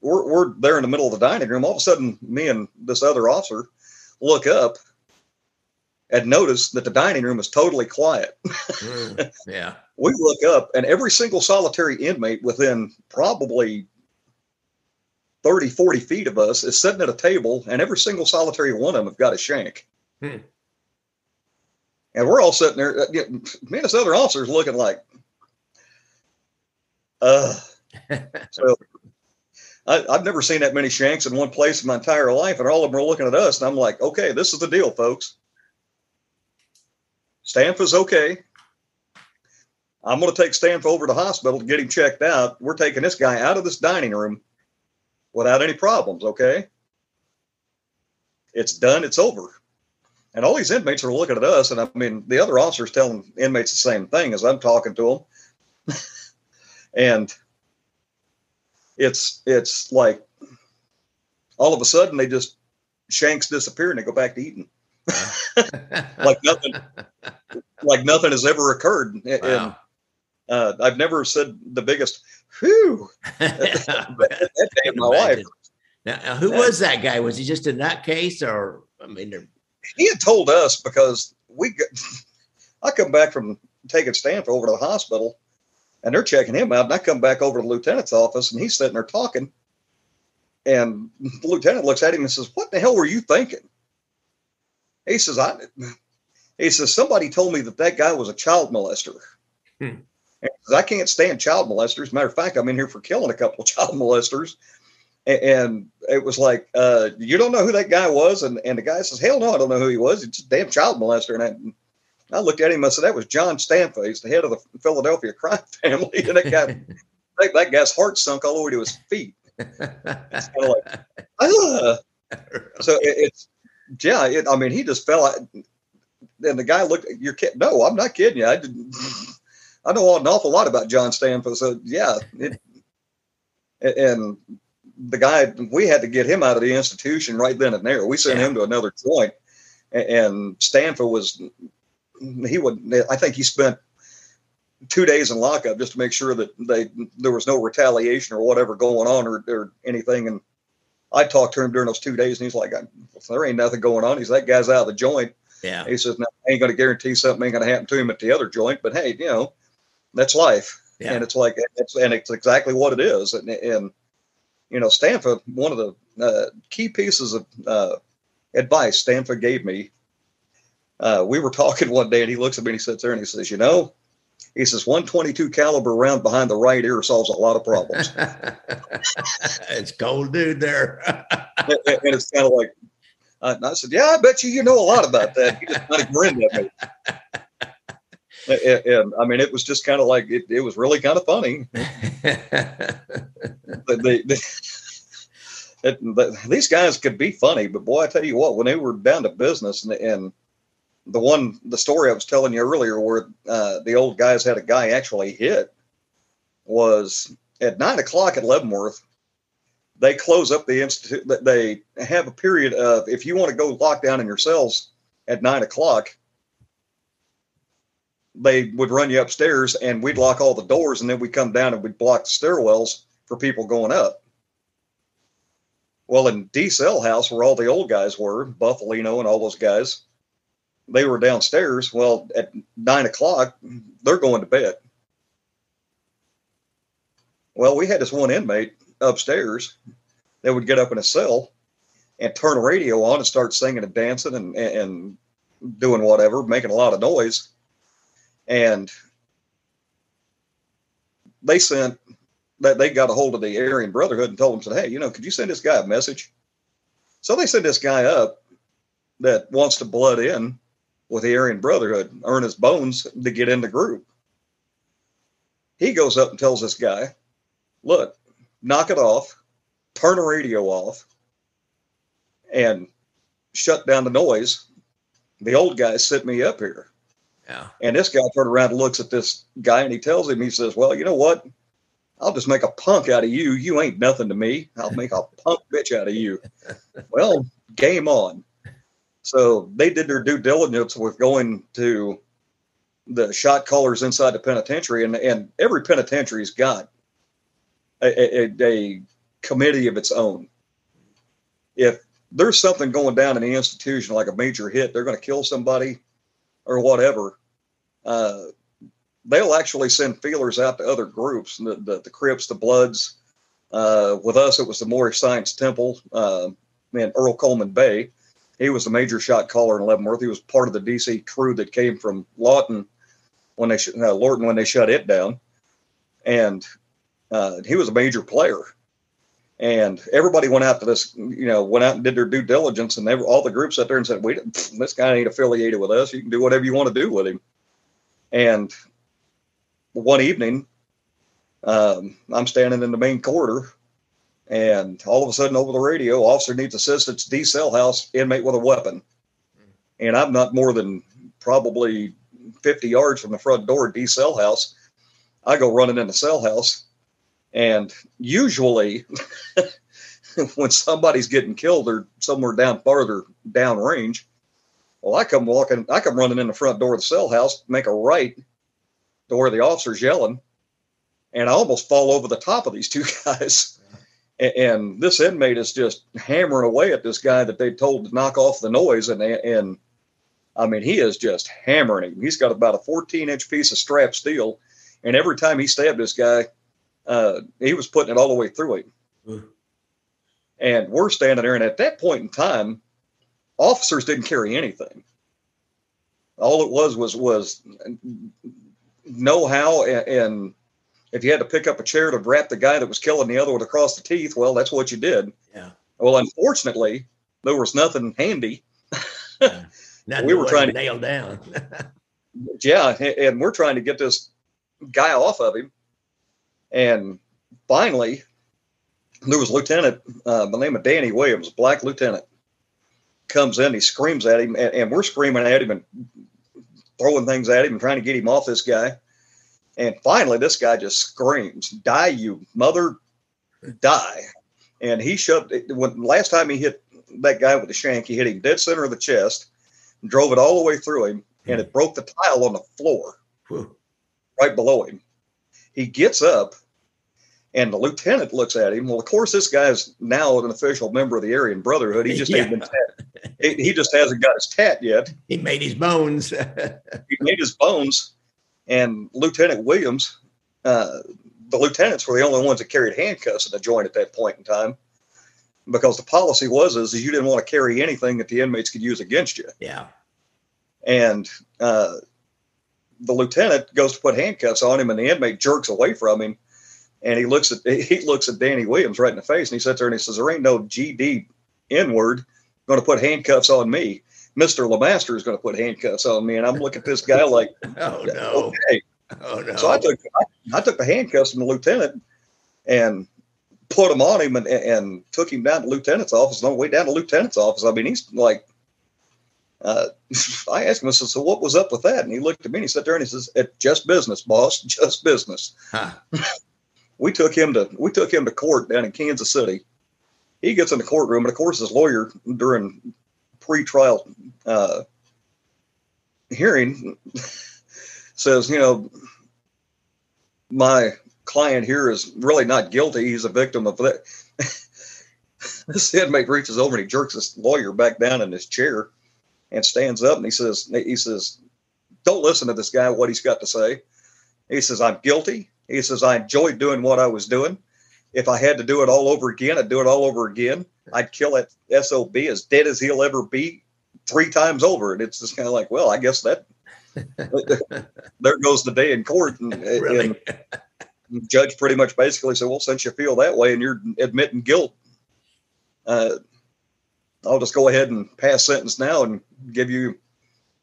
we're, we're there in the middle of the dining room. All of a sudden, me and this other officer look up and notice that the dining room is totally quiet. mm, yeah. we look up, and every single solitary inmate within probably 30, 40 feet of us is sitting at a table, and every single solitary one of them have got a shank. Hmm. And we're all sitting there, uh, me and this other officer is looking like, uh. so I, have never seen that many shanks in one place in my entire life, and all of them are looking at us, and I'm like, okay, this is the deal, folks. Stanfa's okay. I'm going to take Stanfa over to the hospital to get him checked out. We're taking this guy out of this dining room without any problems, okay? It's done, it's over. And all these inmates are looking at us, and I mean, the other officers telling inmates the same thing as I'm talking to them. and it's it's like all of a sudden they just shanks disappear and they go back to eating. Like nothing like nothing has ever occurred. Wow. and uh, i've never said the biggest whew that, day my life. Now, who was that guy? Was he just a nutcase or i mean he had told us because we got, i come back from taking stanfa over to the hospital and they're checking him out. And I come back over to the lieutenant's office, and he's sitting there talking. And the lieutenant looks at him and says, "What the hell were you thinking?" He says, "I." He says, "Somebody told me that that guy was a child molester." Hmm. I can't stand child molesters. Matter of fact, I'm in here for killing a couple of child molesters. And it was like, uh, you don't know who that guy was? And, and the guy says, hell no, I don't know who he was. It's a damn child molester. And I, looked at him. I said, "That was John Stanfa. He's the head of the Philadelphia crime family." And that guy, that, that, guy's heart sunk all the way to his feet. It's kind of like, ah. so it, it's yeah. It, I mean, he just fell out. And the guy looked. You're kidding? No, I'm not kidding you. I didn't. I know an awful lot about John Stanfa. So yeah, it, and the guy we had to get him out of the institution right then and there. We sent yeah. him to another joint, and Stanfa was he would. I think he spent two days in lockup just to make sure that they there was no retaliation or whatever going on or, or anything. And I talked to him during those two days, and he's like, "There ain't nothing going on." He's that guy's out of the joint. Yeah. He says, "No, I ain't going to guarantee something ain't going to happen to him at the other joint, but hey, you know, that's life." Yeah. And it's like, it's, and it's exactly what it is. And, and you know, Stanfa, one of the uh, key pieces of uh, advice Stanfa gave me uh, we were talking one day and he looks at me and he sits there and he says, you know, he says 122 caliber round behind the right ear solves a lot of problems. it's cold dude there. and, and, it's kind of like, uh, I said, yeah, I bet you, you know a lot about that. He just kind of grinned at me. And, and, I mean, it was just kind of like it, it was really kind of funny. the, the, the, it, these guys could be funny, but boy, I tell you what, when they were down to business and, and the one the story I was telling you earlier, where uh, the old guys had a guy actually hit, was at nine o'clock at Leavenworth. They close up the institute. They have a period of if you want to go lock down in your cells at nine o'clock, they would run you upstairs and we'd lock all the doors, and then we'd come down and we'd block the stairwells for people going up. Well, in D cell house where all the old guys were, Bufalino and all those guys, they were downstairs. Well, at nine o'clock, they're going to bed. Well, we had this one inmate upstairs that would get up in a cell and turn a radio on and start singing and dancing and, and doing whatever, making a lot of noise. And they sent that they got a hold of the Aryan Brotherhood and told them, said, Hey, you know, could you send this guy a message? So they sent this guy up that wants to blood in with the Aryan Brotherhood, earn his bones to get in the group. He goes up and tells this guy, look, knock it off, turn the radio off, and shut down the noise. The old guy sent me up here. Yeah. And this guy turned around and looks at this guy and he tells him, he says, Well, you know what? I'll just make a punk out of you. You ain't nothing to me. I'll make a punk bitch out of you. well, game on. So they did their due diligence with going to the shot callers inside the penitentiary, and, and every penitentiary's got a, a, a committee of its own. If there's something going down in the institution, like a major hit, they're going to kill somebody or whatever. Uh, they'll actually send feelers out to other groups, the, the, the Crips, the Bloods. Uh, with us, it was the Moorish Science Temple uh, and Earl Coleman Bey. He was the major shot caller in Leavenworth. He was part of the DC crew that came from Lawton when they sh- uh, Lorton when they shut it down, and uh, he was a major player. And everybody went out to this, you know, went out and did their due diligence, and they were, all the groups sat there and said, "We this guy ain't affiliated with us. You can do whatever you want to do with him." And one evening, um, I'm standing in the main corridor, and all of a sudden, over the radio, officer needs assistance. D cell house inmate with a weapon, and I'm not more than probably 50 yards from the front door. D cell house. I go running in the cell house, and usually, when somebody's getting killed, they're somewhere down farther down range. Well, I come walking, I come running in the front door of the cell house, make a right to where the officer's yelling, and I almost fall over the top of these two guys. And this inmate is just hammering away at this guy that they told to knock off the noise, and and I mean he is just hammering him. He's got about a 14 inch piece of strap steel, and every time he stabbed this guy, uh, he was putting it all the way through him. Mm. And we're standing there, and at that point in time, officers didn't carry anything. All it was was was know how and, and if you had to pick up a chair to wrap the guy that was killing the other one across the teeth, well, that's what you did. Yeah. Well, unfortunately, there was nothing handy. Yeah. Nothing we were trying to nail down. yeah, and we're trying to get this guy off of him. And finally, there was a lieutenant uh, by the name of Danny Williams, black lieutenant, comes in. He screams at him, and, and we're screaming at him and throwing things at him and trying to get him off this guy. And finally, this guy just screams, "Die, you mother, die!" And he shoved it. When last time he hit that guy with the shank, he hit him dead center of the chest, and drove it all the way through him, and it broke the tile on the floor right below him. He gets up, and the lieutenant looks at him. Well, of course, this guy's now an official member of the Aryan Brotherhood. He just yeah. he just hasn't got his tat yet. He made his bones. he made his bones, and Lieutenant Williams, uh, the lieutenants were the only ones that carried handcuffs in the joint at that point in time, because the policy was is, is you didn't want to carry anything that the inmates could use against you. Yeah. And uh, the lieutenant goes to put handcuffs on him, and the inmate jerks away from him, and he looks at he looks at Danny Williams right in the face, and he sits there and he says, "There ain't no GD N word going to put handcuffs on me. Mister Lemaster is going to put handcuffs on me." And I'm looking at this guy like, "Oh no, okay." Oh no. So I took I, I took the handcuffs from the lieutenant and put them on him and, and took him down to lieutenant's office. And on the way down to lieutenant's office, I mean, he's like uh, I asked him, I said, so what was up with that? And he looked at me and he sat there and he says, it's just business, boss, just business. Huh. we took him to, we took him to court down in Kansas City. He gets in the courtroom and of course his lawyer during pre-trial uh, hearing says, you know, my client here is really not guilty. He's a victim of that. this inmate reaches over and he jerks his lawyer back down in his chair and stands up and he says, he says, don't listen to this guy, what he's got to say. He says, I'm guilty. He says, I enjoyed doing what I was doing. If I had to do it all over again, I'd do it all over again. I'd kill that SOB as dead as he'll ever be three times over. And it's just kind of like, well, I guess that there goes the day in court. And, really? and judge pretty much basically said, well, since you feel that way and you're admitting guilt, uh, I'll just go ahead and pass sentence now and give you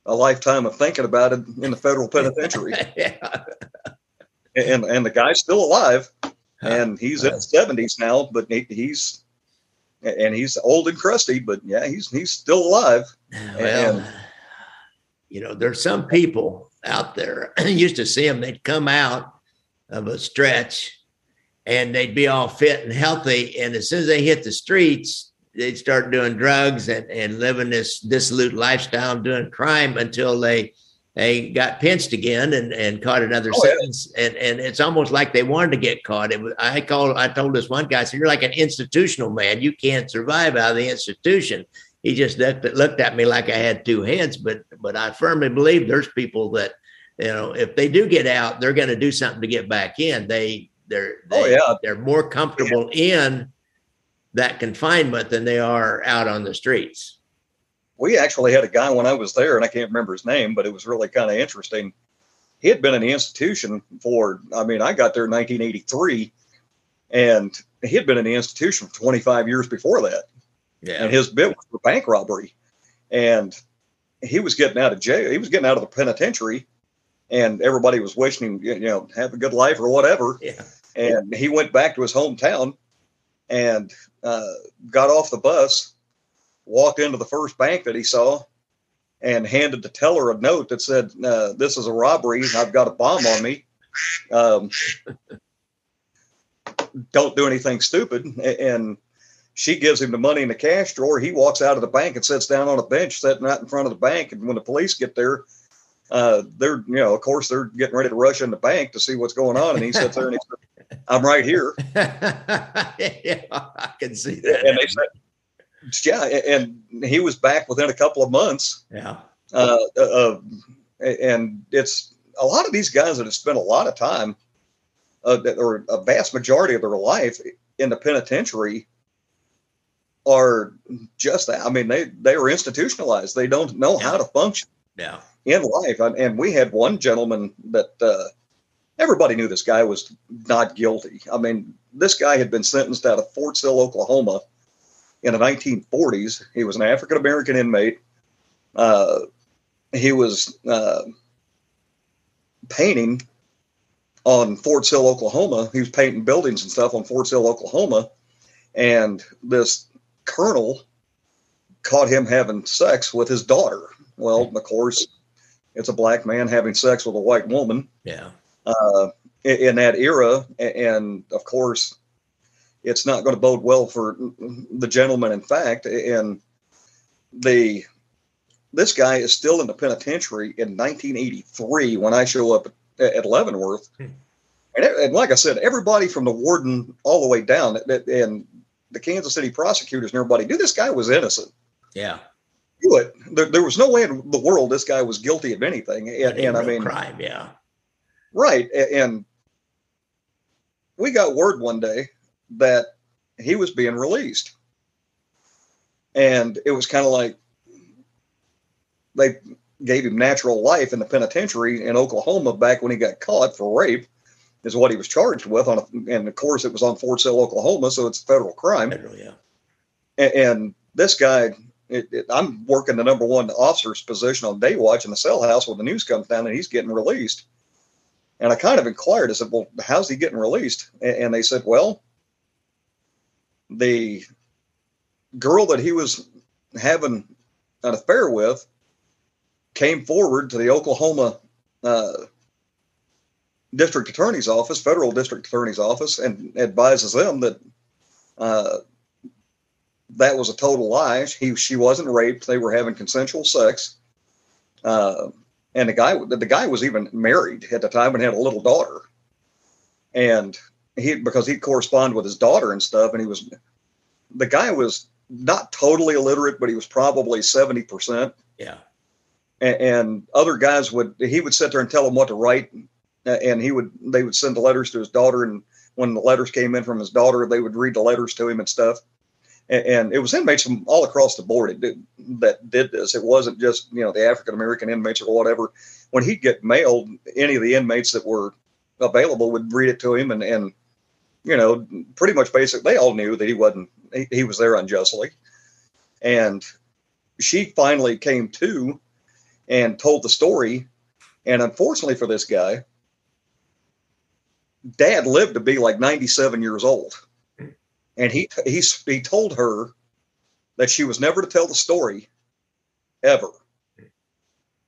a lifetime of thinking about it in the federal penitentiary. yeah. And and the guy's still alive, and he's in his seventies now, but he, he's and he's old and crusty, but yeah, he's he's still alive. Well, and, you know, there's some people out there. I used to see them. They'd come out of a stretch, and they'd be all fit and healthy. And as soon as they hit the streets, they'd start doing drugs and, and living this dissolute lifestyle, doing crime until they they got pinched again and, and caught another oh, sentence. Yeah. And, and it's almost like they wanted to get caught. It was, I called, I told this one guy, so you're like an institutional man. You can't survive out of the institution. He just looked, looked at me like I had two heads, but, but I firmly believe there's people that, you know, if they do get out, they're going to do something to get back in. They, they're, oh, they, oh, yeah. they're more comfortable yeah. in that confinement than they are out on the streets we actually had a guy when I was there, and I can't remember his name, but it was really kind of interesting. He had been in the institution for, I mean, I got there in 1983, and he had been in the institution for 25 years before that. Yeah. And his bit was for bank robbery. And he was getting out of jail. He was getting out of the penitentiary, and everybody was wishing him, you know, have a good life or whatever. Yeah. And he went back to his hometown and uh, got off the bus walked into the first bank that he saw and handed the teller a note that said, uh, "This is a robbery. I've got a bomb on me. Um, don't do anything stupid." And she gives him the money in the cash drawer. He walks out of the bank and sits down on a bench, sitting right in front of the bank. And when the police get there, uh, they're you know, of course, they're getting ready to rush in the bank to see what's going on. And he sits there and he says, "I'm right here." yeah, I can see that. And they said, yeah, and he was back within a couple of months. Yeah. Uh, uh, and it's a lot of these guys that have spent a lot of time, uh, or a vast majority of their life in the penitentiary, are just that. I mean, they they are institutionalized. They don't know yeah. how to function. Yeah. In life, and we had one gentleman that uh, everybody knew this guy was not guilty. I mean, this guy had been sentenced out of Fort Sill, Oklahoma in the 1940s. He was an African American inmate. Uh, he was uh, painting on Fort Sill, Oklahoma. He was painting buildings and stuff on Fort Sill, Oklahoma. And this colonel caught him having sex with his daughter. Well, of course, it's a black man having sex with a white woman. Yeah. Uh, in, in that era. And of course, it's not going to bode well for the gentleman. In fact, and the this guy is still in the penitentiary in 1983 when I show up at, Leavenworth. Hmm. And, and, like I said, everybody from the warden all the way down, and the Kansas City prosecutors and everybody knew this guy was innocent. Yeah. But there, there was no way in the world this guy was guilty of anything. And, and I mean, crime, yeah. Right. And we got word one day that he was being released. And it was kind of like they gave him natural life in the penitentiary in Oklahoma back when he got caught for rape, is what he was charged with. On a, and of course, it was on Fort Sill, Oklahoma, so it's a federal crime. Federal, yeah. And, and this guy, it, it, I'm working the number one officer's position on day watch in the cell house when the news comes down and he's getting released. And I kind of inquired, I said, Well, how's he getting released? And, and they said, Well, the girl that he was having an affair with came forward to the Oklahoma uh, district attorney's office, federal district attorney's office, and advises them that uh, that was a total lie. He she wasn't raped; they were having consensual sex. Uh, and the guy the guy was even married at the time and had a little daughter. And he because he corresponded with his daughter and stuff, and he was the guy was not totally illiterate, but he was probably seventy percent. Yeah, and, and, other guys would he would sit there and tell him what to write, and he would they would send the letters to his daughter, and when the letters came in from his daughter, they would read the letters to him and stuff. And, and it was inmates from all across the board did, that did this. It wasn't just you know the African American inmates or whatever. When he'd get mailed, any of the inmates that were available would read it to him and and you know, pretty much basic. They all knew that he wasn't, he, he was there unjustly. And she finally came to and told the story. And unfortunately for this guy, dad lived to be like 97 years old. and he he he told her that she was never to tell the story ever.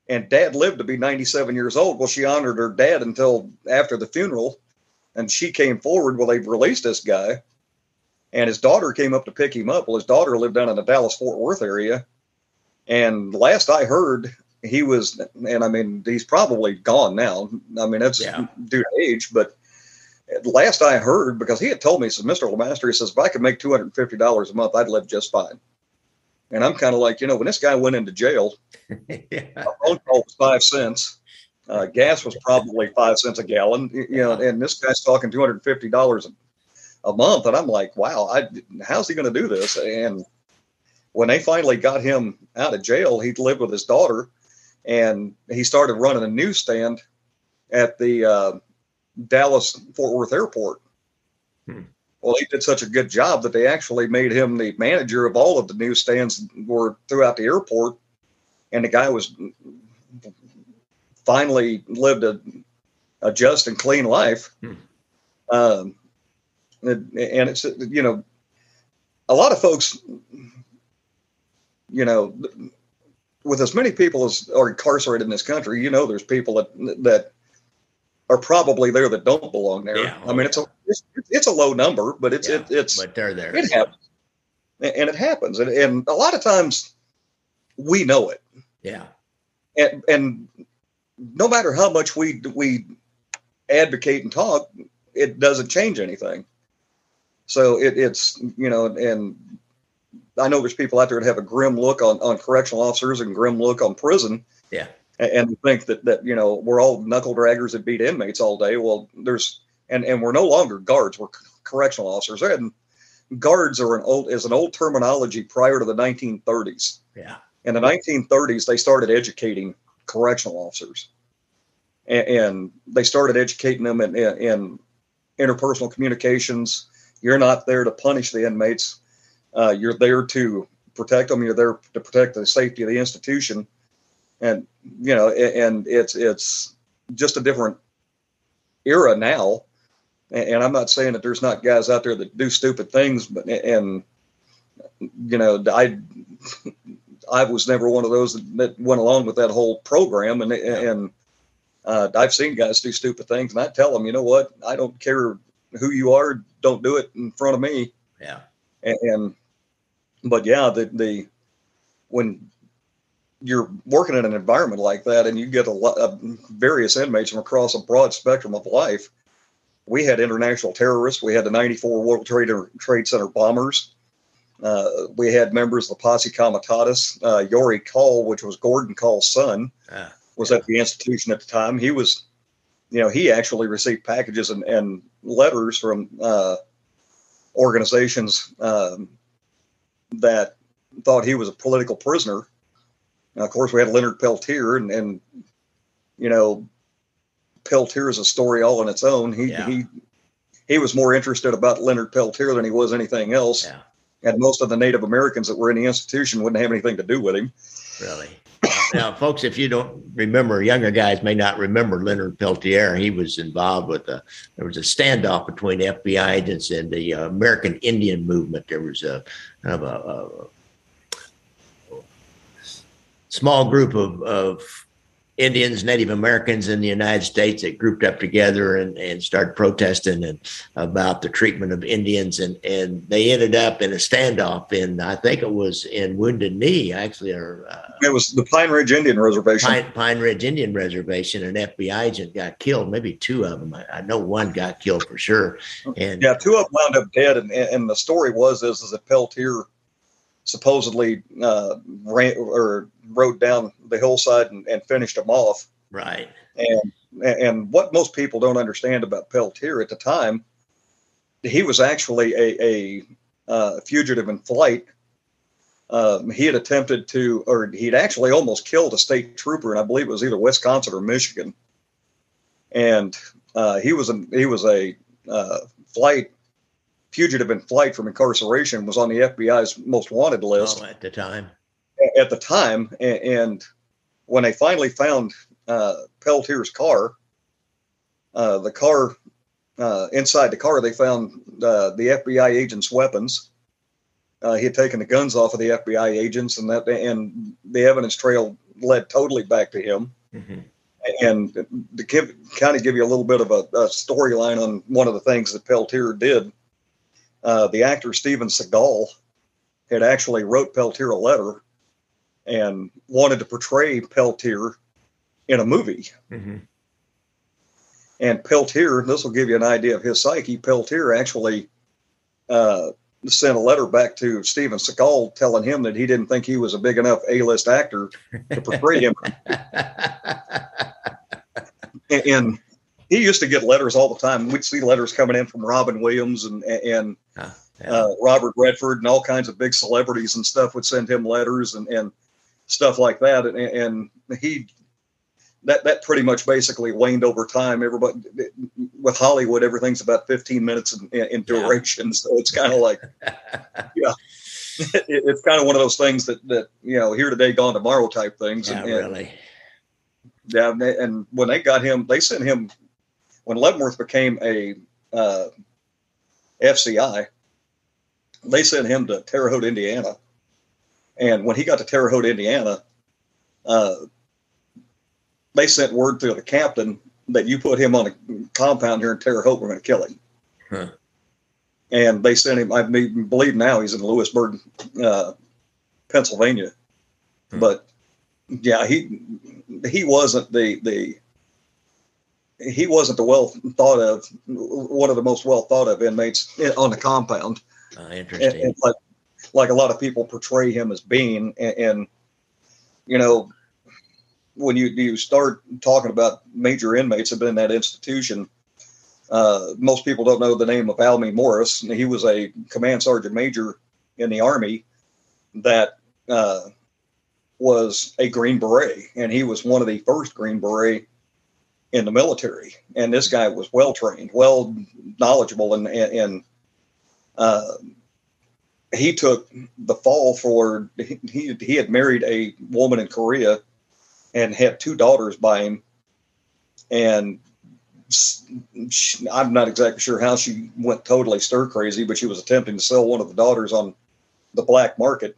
And dad lived to be 97 years old. Well, she honored her dad until after the funeral. And she came forward. Well, they've released this guy. And his daughter came up to pick him up. Well, his daughter lived down in the Dallas Fort Worth area. And last I heard, he was, and I mean, he's probably gone now. I mean, that's yeah. due to age, but last I heard, because he had told me, he says, Mr. Lemaster, he says, if I could make $250 a month, I'd live just fine. And I'm kind of like, you know, when this guy went into jail, yeah. a phone call was five cents. Uh, gas was probably five cents a gallon, you know, and this guy's talking $250 a, a month. And I'm like, wow, I, how's he going to do this? And when they finally got him out of jail, he lived with his daughter and he started running a newsstand at the uh, Dallas Fort Worth airport. Hmm. Well, he did such a good job that they actually made him the manager of all of the newsstands were throughout the airport. And the guy was finally lived a, a just and clean life. Hmm. Um, and, and it's, you know, a lot of folks, you know, with as many people as are incarcerated in this country, you know, there's people that, that are probably there that don't belong there. Yeah, I mean, it's a it's, it's, a low number, but it's yeah, it, it's but they're there. It happens, and it happens, and, and a lot of times we know it. Yeah, and and no matter how much we we advocate and talk, it doesn't change anything. So it, it's you know, and I know there's people out there that have a grim look on on correctional officers and grim look on prison. Yeah and think that that you know we're all knuckle draggers that beat inmates all day. Well, there's and and we're no longer guards. We're correctional officers. And guards are an old is an old terminology prior to the 1930s. Yeah. In the 1930s, they started educating correctional officers, and, and they started educating them in, in, in, interpersonal communications. You're not there to punish the inmates. Uh, you're there to protect them. You're there to protect the safety of the institution and you know, and it's it's just a different era now. And I'm not saying that there's not guys out there that do stupid things, but and you know, I I was never one of those that went along with that whole program, and and uh, I've seen guys do stupid things, and I tell them, you know what, I don't care who you are, don't do it in front of me. Yeah. And, and but yeah, the the when you're working in an environment like that and you get a lot of various inmates from across a broad spectrum of life. We had international terrorists. We had the 94 World Trade, Trade Center bombers. Uh, we had members of the Posse Comitatus. Uh, Yorie Kahl, which was Gordon Kahl's son, ah, was yeah. at the institution at the time. He was, you know, he actually received packages and, and letters from uh, organizations um, that thought he was a political prisoner now, of course, we had Leonard Peltier, and, and you know, Peltier is a story all on its own. He yeah. he he was more interested about Leonard Peltier than he was anything else. Yeah. And most of the Native Americans that were in the institution wouldn't have anything to do with him. Really. now, folks, if you don't remember, younger guys may not remember Leonard Peltier. He was involved with a there was a standoff between FBI agents and the uh, American Indian movement. There was a kind of a, a small group of, of Indians, Native Americans in the United States that grouped up together and, and started protesting and about the treatment of Indians. And, and they ended up in a standoff in, I think it was in Wounded Knee, actually. Or, uh, it was the Pine Ridge Indian Reservation. Pine, Pine, Ridge Indian Reservation. An FBI agent got killed, maybe two of them. I, I, know one got killed for sure. And yeah, two of them wound up dead. And, and the story was is, is that Peltier supposedly uh, ran or rode down the hillside and, and finished them off. Right. And and what most people don't understand about Peltier at the time, he was actually a, a uh, fugitive in flight. Um, he had attempted to, or he'd actually almost killed a state trooper, and I believe it was either Wisconsin or Michigan. And uh, he was a he was a uh, flight fugitive in flight from incarceration was on the FBI's most wanted list oh, at the time. At the time, and when they finally found uh, Peltier's car, uh, the car uh, inside the car, they found uh, the FBI agent's weapons. Uh, he had taken the guns off of the FBI agents, and that and the evidence trail led totally back to him. Mm-hmm. And to give, kind of give you a little bit of a, a storyline on one of the things that Peltier did, uh, the actor Steven Seagal had actually wrote Peltier a letter and wanted to portray Peltier in a movie. Mm-hmm. And Peltier, this will give you an idea of his psyche. Peltier actually uh, sent a letter back to Steven Seagal telling him that he didn't think he was a big enough A-list actor to portray him. and, and, he used to get letters all the time. We'd see letters coming in from Robin Williams and and huh, yeah. uh, Robert Redford and all kinds of big celebrities and stuff would send him letters and and stuff like that. And, and he that that pretty much basically waned over time. Everybody with Hollywood, everything's about 15 minutes in, in duration, yeah. so it's kind of like, yeah, it, it's kind of one of those things that that you know here today, gone tomorrow type things. Yeah, and, really. Yeah, and when they got him, they sent him when Leavenworth became a uh, FCI. They sent him to Terre Haute, Indiana, and when he got to Terre Haute, Indiana. Uh, they sent word to the captain that you put him on a compound here in Terre Haute, we're going to kill him. Huh. And they sent him. I believe now he's in Lewisburg, uh, Pennsylvania. Hmm. But yeah, he he wasn't the the he wasn't the well thought of one of the most well thought of inmates on the compound. Uh, interesting. And, and like, like a lot of people portray him as being, and, and you know, when you you start talking about major inmates have been in that institution, uh, most people don't know the name of Almy Morris. He was a command sergeant major in the army that uh, was a Green Beret, and he was one of the first Green Beret in the military. And this guy was well trained, well knowledgeable, and and, uh, he took the fall for he he had married a woman in Korea and had two daughters by him. And she, I'm not exactly sure how she went totally stir crazy, but she was attempting to sell one of the daughters on the black market.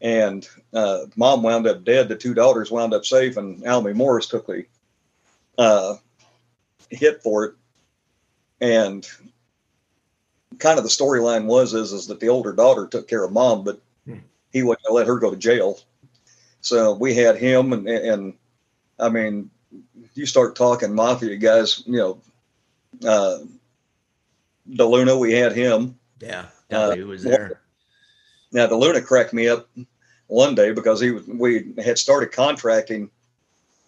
And uh, mom wound up dead. The two daughters wound up safe, and Almy Morris took the uh, hit for it. And kind of the storyline was is, is that the older daughter took care of mom, but hmm. he wouldn't let her go to jail. So we had him, and, and I mean, you start talking mafia guys, you know, uh, DeLuna, we had him. Yeah, uh, he was there. Now DeLuna cracked me up one day because he was, we had started contracting.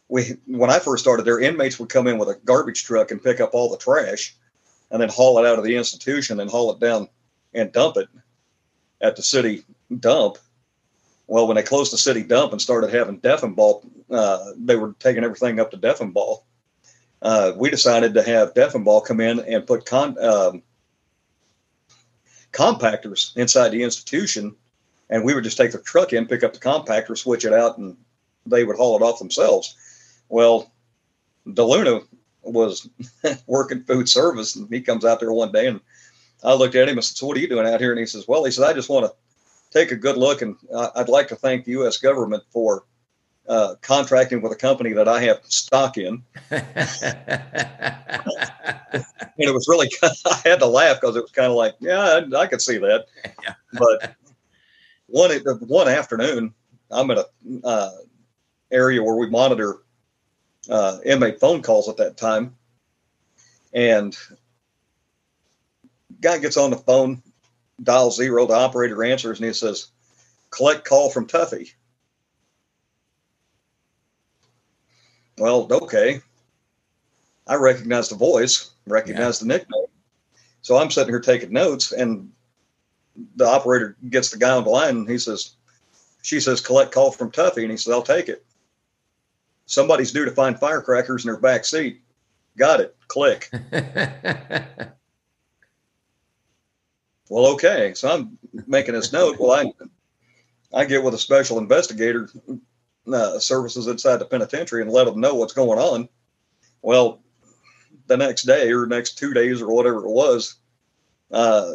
We when I first started there, inmates would come in with a garbage truck and pick up all the trash, and then haul it out of the institution and haul it down and dump it at the city dump. Well, when they closed the city dump and started having Deffenbaugh, uh, they were taking everything up to Deffenbaugh. Uh, we decided to have Deffenbaugh come in and put con- um, compactors inside the institution, and we would just take the truck in, pick up the compactor, switch it out, and they would haul it off themselves. Well, DeLuna was working food service, and he comes out there one day, and I looked at him and said, "So what are you doing out here?" And he says, "Well," he said, "I just want to take a good look. And I'd like to thank the U.S. government for uh, contracting with a company that I have stock in. and it was really, I had to laugh because it was kind of like, yeah, I, I could see that. Yeah. But one one afternoon, I'm in a uh, area where we monitor uh, inmate phone calls at that time, and guy gets on the phone dial zero, the operator answers and he says, collect call from Tuffy. Well, okay. I recognize the voice, recognize yeah. the nickname. So I'm sitting here taking notes, and the operator gets the guy on the line and he says, She says, collect call from Tuffy. And he says, I'll take it. Somebody's due to find firecrackers in their back seat. Got it. Click. Well, okay. So I'm making this note. Well, I I get with a special investigator uh, services inside the penitentiary and let them know what's going on. Well, the next day or next two days or whatever it was, uh,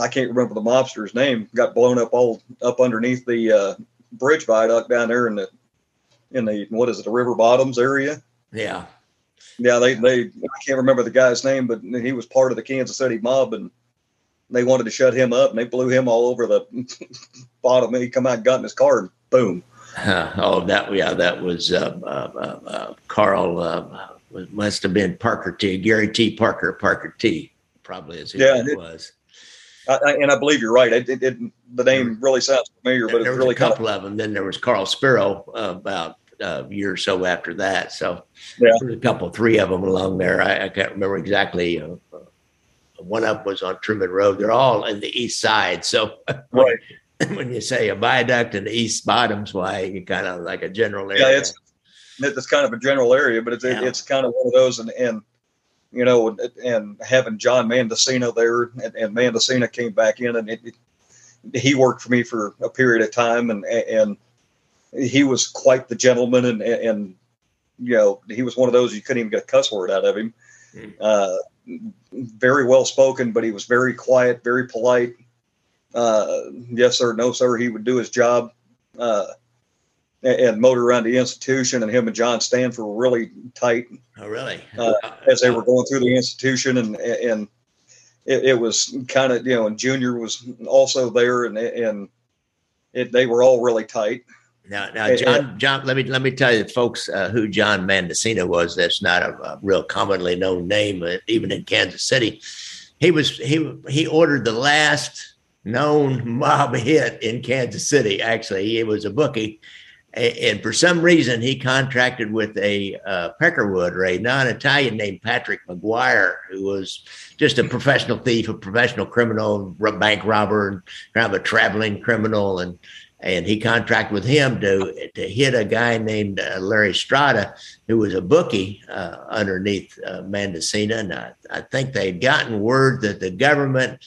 I can't remember the mobster's name, got blown up all up underneath the uh, bridge viaduct down there in the in the what is it, the river bottoms area. Yeah. Yeah, they they I can't remember the guy's name, but he was part of the Kansas City mob and they wanted to shut him up and they blew him all over the bottom. He come out, got in his car, and boom. Uh, oh, that yeah, that was uh, uh, uh Carl. Uh, must have been Parker T. Gary T. Parker. Parker T. Probably is who yeah, it was. I, and I believe you're right. It, it, the name really sounds familiar, but there was really a couple of, of them. Then there was Carl Spero uh, about uh, a year or so after that. So yeah. there was a couple, three of them along there. I, I can't remember exactly uh, one up was on Truman Road. They're all in the east side. So right. when you say a viaduct in the east bottoms, why you kind of like a general area. Yeah, it's it's kind of a general area, but it's yeah. it's kind of one of those and and you know and and having John Mandacina there and, and came back in and it, it, he worked for me for a period of time and and he was quite the gentleman and and you know he was one of those you couldn't even get a cuss word out of him. Mm. Uh, very well spoken, but he was very quiet, very polite. Uh, yes sir, no sir. He would do his job uh, and, motor around the institution. And him and John Stanfa were really tight. Oh, really? Uh, as they were going through the institution, and and it, it was kind of you know, and Junior was also there, and and it, they were all really tight. Now, now, John, John, let me let me tell you, folks, uh, who John Mandacina was. That's not a, a, real commonly known name, uh, even in Kansas City. He was he he ordered the last known mob hit in Kansas City. Actually, he was a bookie, and for some reason, he contracted with a uh, Peckerwood or a non-Italian named Patrick McGuire, who was just a professional thief, a professional criminal, bank robber, and kind of a traveling criminal, and and he contracted with him to to hit a guy named uh, Larry Strada, who was a bookie uh, underneath uh, Mandacina. And I, I think they'd gotten word that the government.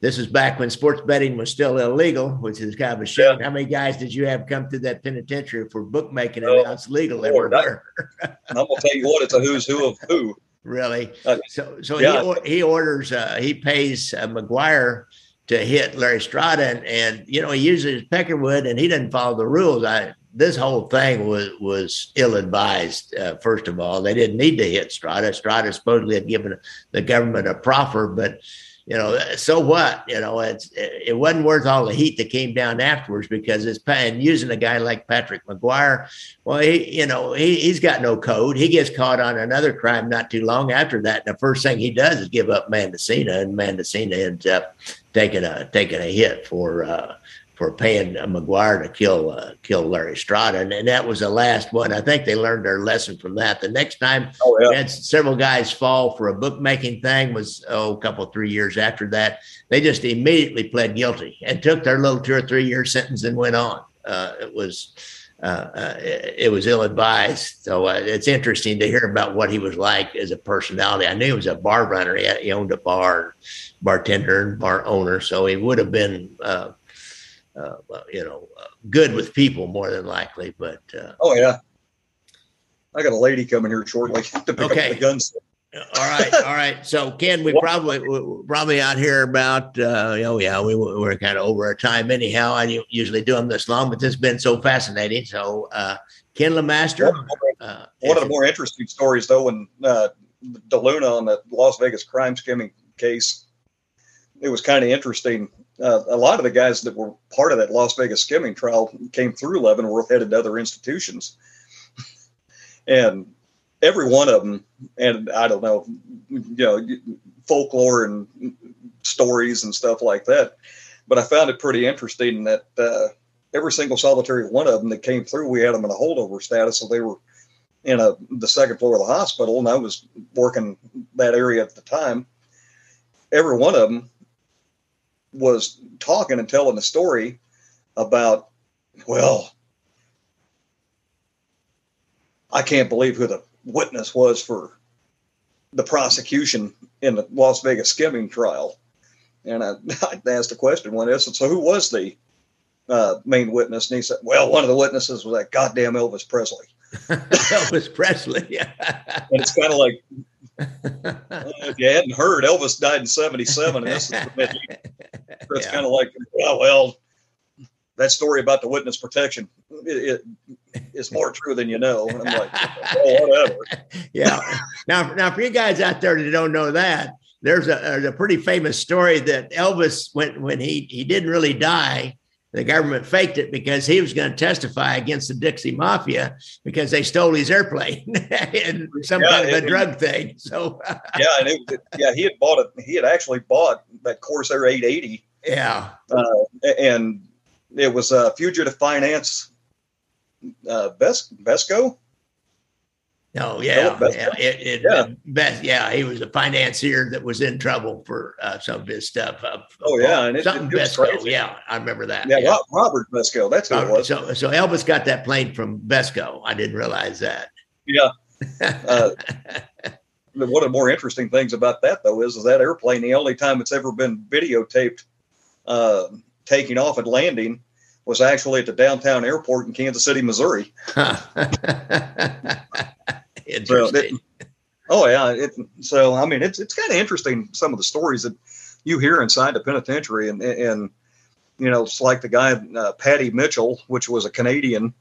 This was back when sports betting was still illegal, which is kind of a shame. Yeah. How many guys did you have come through that penitentiary for bookmaking and now it's legal Lord, everywhere? I'm gonna tell you what, it's a who's who of who. Really? Uh, so, so yeah. he he orders, uh, he pays uh, McGuire to hit Larry Strada, and, and you know he uses Peckerwood, and he didn't follow the rules. I this whole thing was was ill advised. Uh, first of all, they didn't need to hit Strada. Strada supposedly had given the government a proffer, but you know, so what? You know, it's it wasn't worth all the heat that came down afterwards because it's and using a guy like Patrick McGuire. Well, he, you know, he, he's got no code. He gets caught on another crime not too long after that. And the first thing he does is give up Mandacina, and Mandacina ends up taking a taking a hit for uh, for paying McGuire to kill uh, kill Larry Strada, and, and, that was the last one. I think they learned their lesson from that. The next time oh, yeah. had several guys fall for a bookmaking thing was oh a couple three years after that. They just immediately pled guilty and took their little two or three year sentence and went on. Uh, it was. Uh, uh it, was ill advised. So uh, it's interesting to hear about what he was like as a personality. I knew he was a bar runner. He, had, he owned a bar, bartender, and bar owner. So he would have been uh, uh, you know, uh, good with people more than likely. But uh, oh yeah, I got a lady coming here shortly to pick okay. up the guns. all right, all right. So Ken, we probably we're probably out here about uh, oh yeah, we we're kind of over our time anyhow. I usually do them this long, but this has been so fascinating. So uh, Ken Lemaster. One, uh, one of the more interesting stories though, when uh, DeLuna on the Las Vegas crime skimming case, it was kind of interesting uh, a lot of the guys that were part of that Las Vegas skimming trial came through Leavenworth, headed to other institutions. and every one of them, and I don't know, you know, folklore and stories and stuff like that. But I found it pretty interesting that uh, every single solitary one of them that came through, we had them in a holdover status. So they were in a the second floor of the hospital, and I was working that area at the time. Every one of them was talking and telling a story about, well, I can't believe who the witness was for the prosecution in the Las Vegas skimming trial. And I, I asked a question one day. so who was the uh, main witness? And he said, well, one of the witnesses was that goddamn Elvis Presley. Elvis Presley. and it's kind of like, if you hadn't heard, Elvis died in '77, and this is it's yeah. kind of like, oh, well, that story about the witness protection it, it is more true than you know. And I'm like, oh, whatever. yeah. Now, now, for you guys out there that don't know that, there's a, there's a pretty famous story that Elvis, when when he he didn't really die, the government faked it because he was going to testify against the Dixie Mafia because they stole his airplane and some yeah, kind of a drug thing. So yeah, and it, yeah, he had bought it. He had actually bought that Convair 880. Yeah, uh, and it was a fugitive finance. Uh, Vesco. Oh yeah, yeah, it, it, yeah. Best, yeah, he was a financier that was in trouble for uh, some of his stuff. Uh, oh yeah, and it, something Vesco. Yeah, I remember that. Yeah, yeah. Robert Vesco. That's who it was. So, so Elvis got that plane from Vesco. I didn't realize that. Yeah. Uh, one of the more interesting things about that though is, is that airplane the only time it's ever been videotaped uh, taking off and landing was actually at the downtown airport in Kansas City, Missouri. Interesting. So oh yeah. It, so I mean, it's it's kind of interesting some of the stories that you hear inside the penitentiary, and and you know, it's like the guy uh, Paddy Mitchell, which was a Canadian.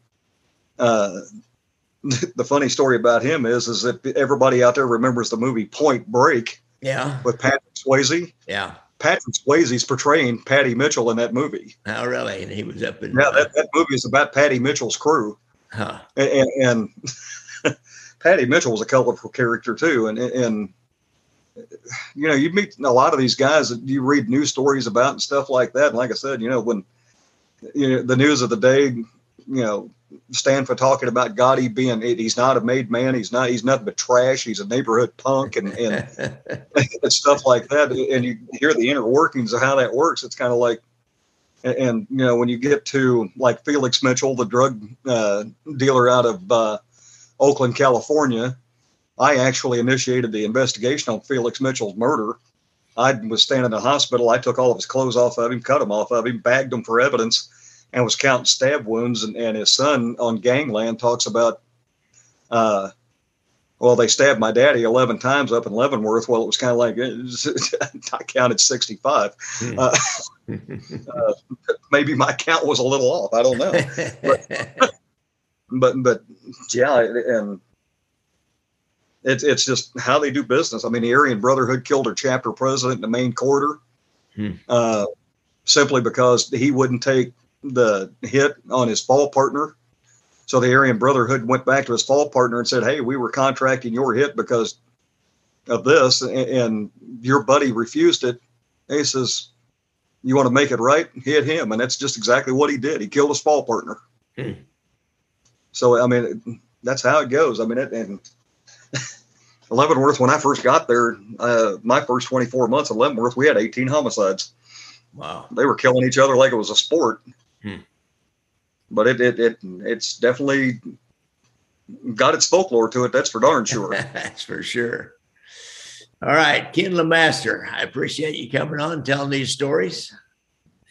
Uh, the funny story about him is is that everybody out there remembers the movie Point Break. Yeah. With Patrick Swayze. Yeah. Patrick Swayze's portraying Paddy Mitchell in that movie. Oh, really? And he was up in. Yeah, that, that movie is about Paddy Mitchell's crew. Huh. And, and, and Paddy Mitchell was a colorful character too, and and you know you meet a lot of these guys that you read news stories about and stuff like that. And like I said, you know when you know the news of the day, you know Stanfa talking about Gotti being he's not a made man, he's not he's nothing but trash, he's a neighborhood punk and and, and stuff like that. And you hear the inner workings of how that works. It's kind of like and, and, you know when you get to like Felix Mitchell, the drug uh, dealer out of uh, Oakland, California. I actually initiated the investigation on Felix Mitchell's murder. I was standing in the hospital. I took all of his clothes off of him, cut them off of him, bagged them for evidence, and was counting stab wounds. And, and his son on Gangland talks about, uh, well, they stabbed my daddy 11 times up in Leavenworth. Well, it was kind of like, I counted 65. Hmm. Uh, uh, maybe my count was a little off. I don't know. But, but but yeah, and it's it's just how they do business. I mean, the Aryan Brotherhood killed their chapter president in the main quarter, hmm. uh, simply because he wouldn't take the hit on his fall partner. So the Aryan Brotherhood went back to his fall partner and said, "Hey, we were contracting your hit because of this, and, and your buddy refused it." he says, "You want to make it right? Hit him," and that's just exactly what he did. He killed his fall partner. Hmm. So I mean, that's how it goes. I mean, it, and Leavenworth, when I first got there, uh, my first 24 months at Leavenworth, we had 18 homicides. Wow. They were killing each other like it was a sport. Hmm. But it, it, it, it's definitely got its folklore to it. That's for darn sure. that's for sure. All right, Ken Lemaster, I appreciate you coming on and telling these stories.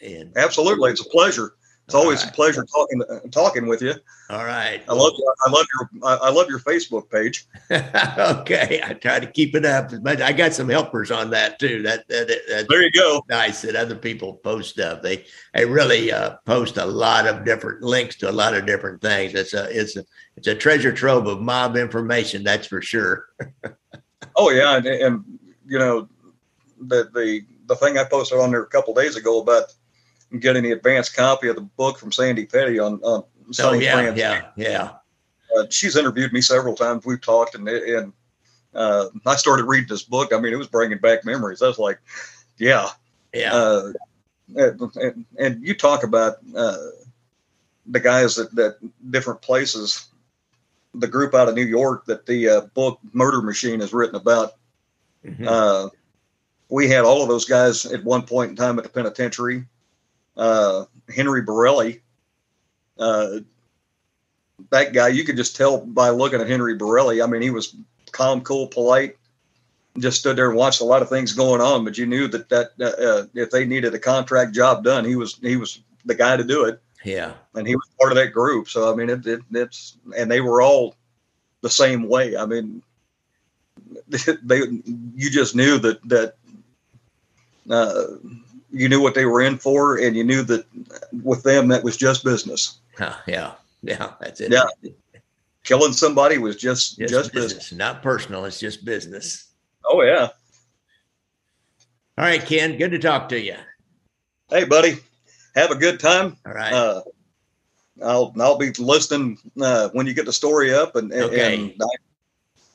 And Absolutely. It's a pleasure. It's All always right. a pleasure talking talking with you. All right. I love I love your I love your Facebook page. okay, I try to keep it up, but I got some helpers on that too. That, that there you go. Nice that other people post stuff. They they really uh, post a lot of different links to a lot of different things. It's a it's a it's a treasure trove of mob information. That's for sure. oh yeah, and, and you know the the the thing I posted on there a couple days ago about getting the advanced copy of the book from Sandy Petty on, on Sunny oh, yeah, France. Yeah, yeah. Uh, she's interviewed me several times. We've talked, and and uh, I started reading this book. I mean, it was bringing back memories. I was like, yeah, yeah. Uh, and, and, you talk about uh, the guys that, that different places, the group out of New York that the uh, book Murder Machine is written about. Mm-hmm. Uh, we had all of those guys at one point in time at the penitentiary uh, Henry Borelli. Uh, that guy, you could just tell by looking at Henry Borelli. I mean, he was calm, cool, polite, just stood there and watched a lot of things going on. But you knew that that uh, uh, if they needed a contract job done, he was he was the guy to do it. Yeah, and he was part of that group. So I mean, it, it, it's and they were all the same way. I mean, they you just knew that that uh, you knew what they were in for, and you knew that with them that was just business. Oh, yeah, yeah, that's it. Yeah, killing somebody was just just, just business. business, not personal. It's just business. Oh yeah. All right, Ken. Good to talk to you. Hey, buddy. Have a good time. All right. Uh, I'll I'll be listening uh, when you get the story up, and, okay. and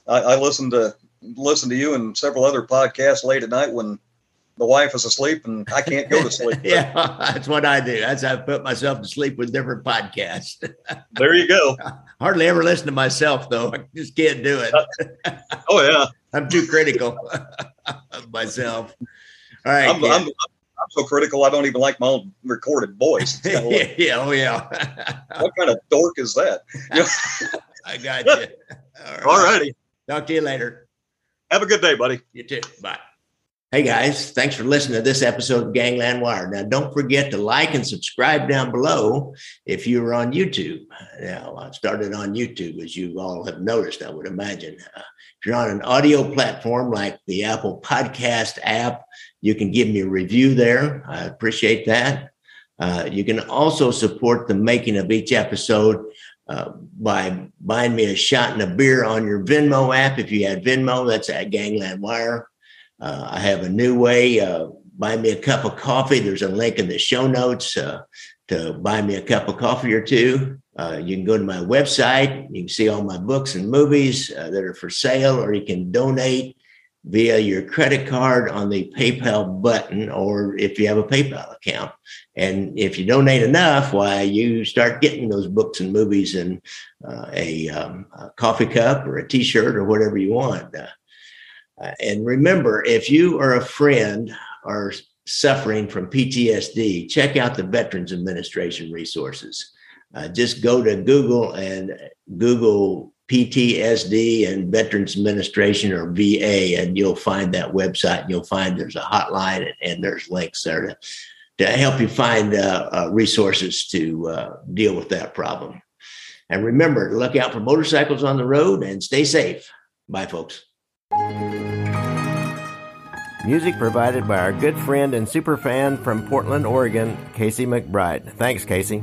I, I listen to listen to you and several other podcasts late at night when the wife is asleep and I can't go to sleep. yeah, that's what I do. That's I put myself to sleep with different podcasts. there you go. Hardly ever listen to myself though. I just can't do it. oh yeah, I'm too critical of myself. All right, I'm, I'm, I'm, so critical. I don't even like my own recorded voice. Like, yeah, oh yeah. what kind of dork is that? I got you. All, right. All righty. Talk to you later. Have a good day, buddy. You too. Bye. Hey guys, thanks for listening to this episode of Gangland Wire. Now, don't forget to like and subscribe down below if you're on YouTube. Now, I started on YouTube, as you all have noticed, I would imagine. Uh, if you're on an audio platform like the Apple Podcast app, you can give me a review there. I appreciate that. Uh, you can also support the making of each episode uh, by buying me a shot and a beer on your Venmo app. If you had Venmo, that's at Gangland Wire. Uh, I have a new way. Uh, buy me a cup of coffee. There's a link in the show notes uh, to buy me a cup of coffee or two. Uh, you can go to my website. You can see all my books and movies uh, that are for sale, or you can donate via your credit card on the PayPal button, or if you have a PayPal account. And if you donate enough, why you start getting those books and movies and uh, a, um, a, coffee cup or a T-shirt or whatever you want. Uh, and remember, if you are a friend or suffering from PTSD, check out the Veterans Administration resources. Uh, just go to Google and Google PTSD and Veterans Administration or VA, and you'll find that website. And you'll find there's a hotline and, and there's links there to, to help you find uh, uh, resources to uh, deal with that problem. And remember, look out for motorcycles on the road and stay safe. Bye, folks. Music provided by our good friend and super fan from Portland, Oregon, Casey McBride. Thanks, Casey.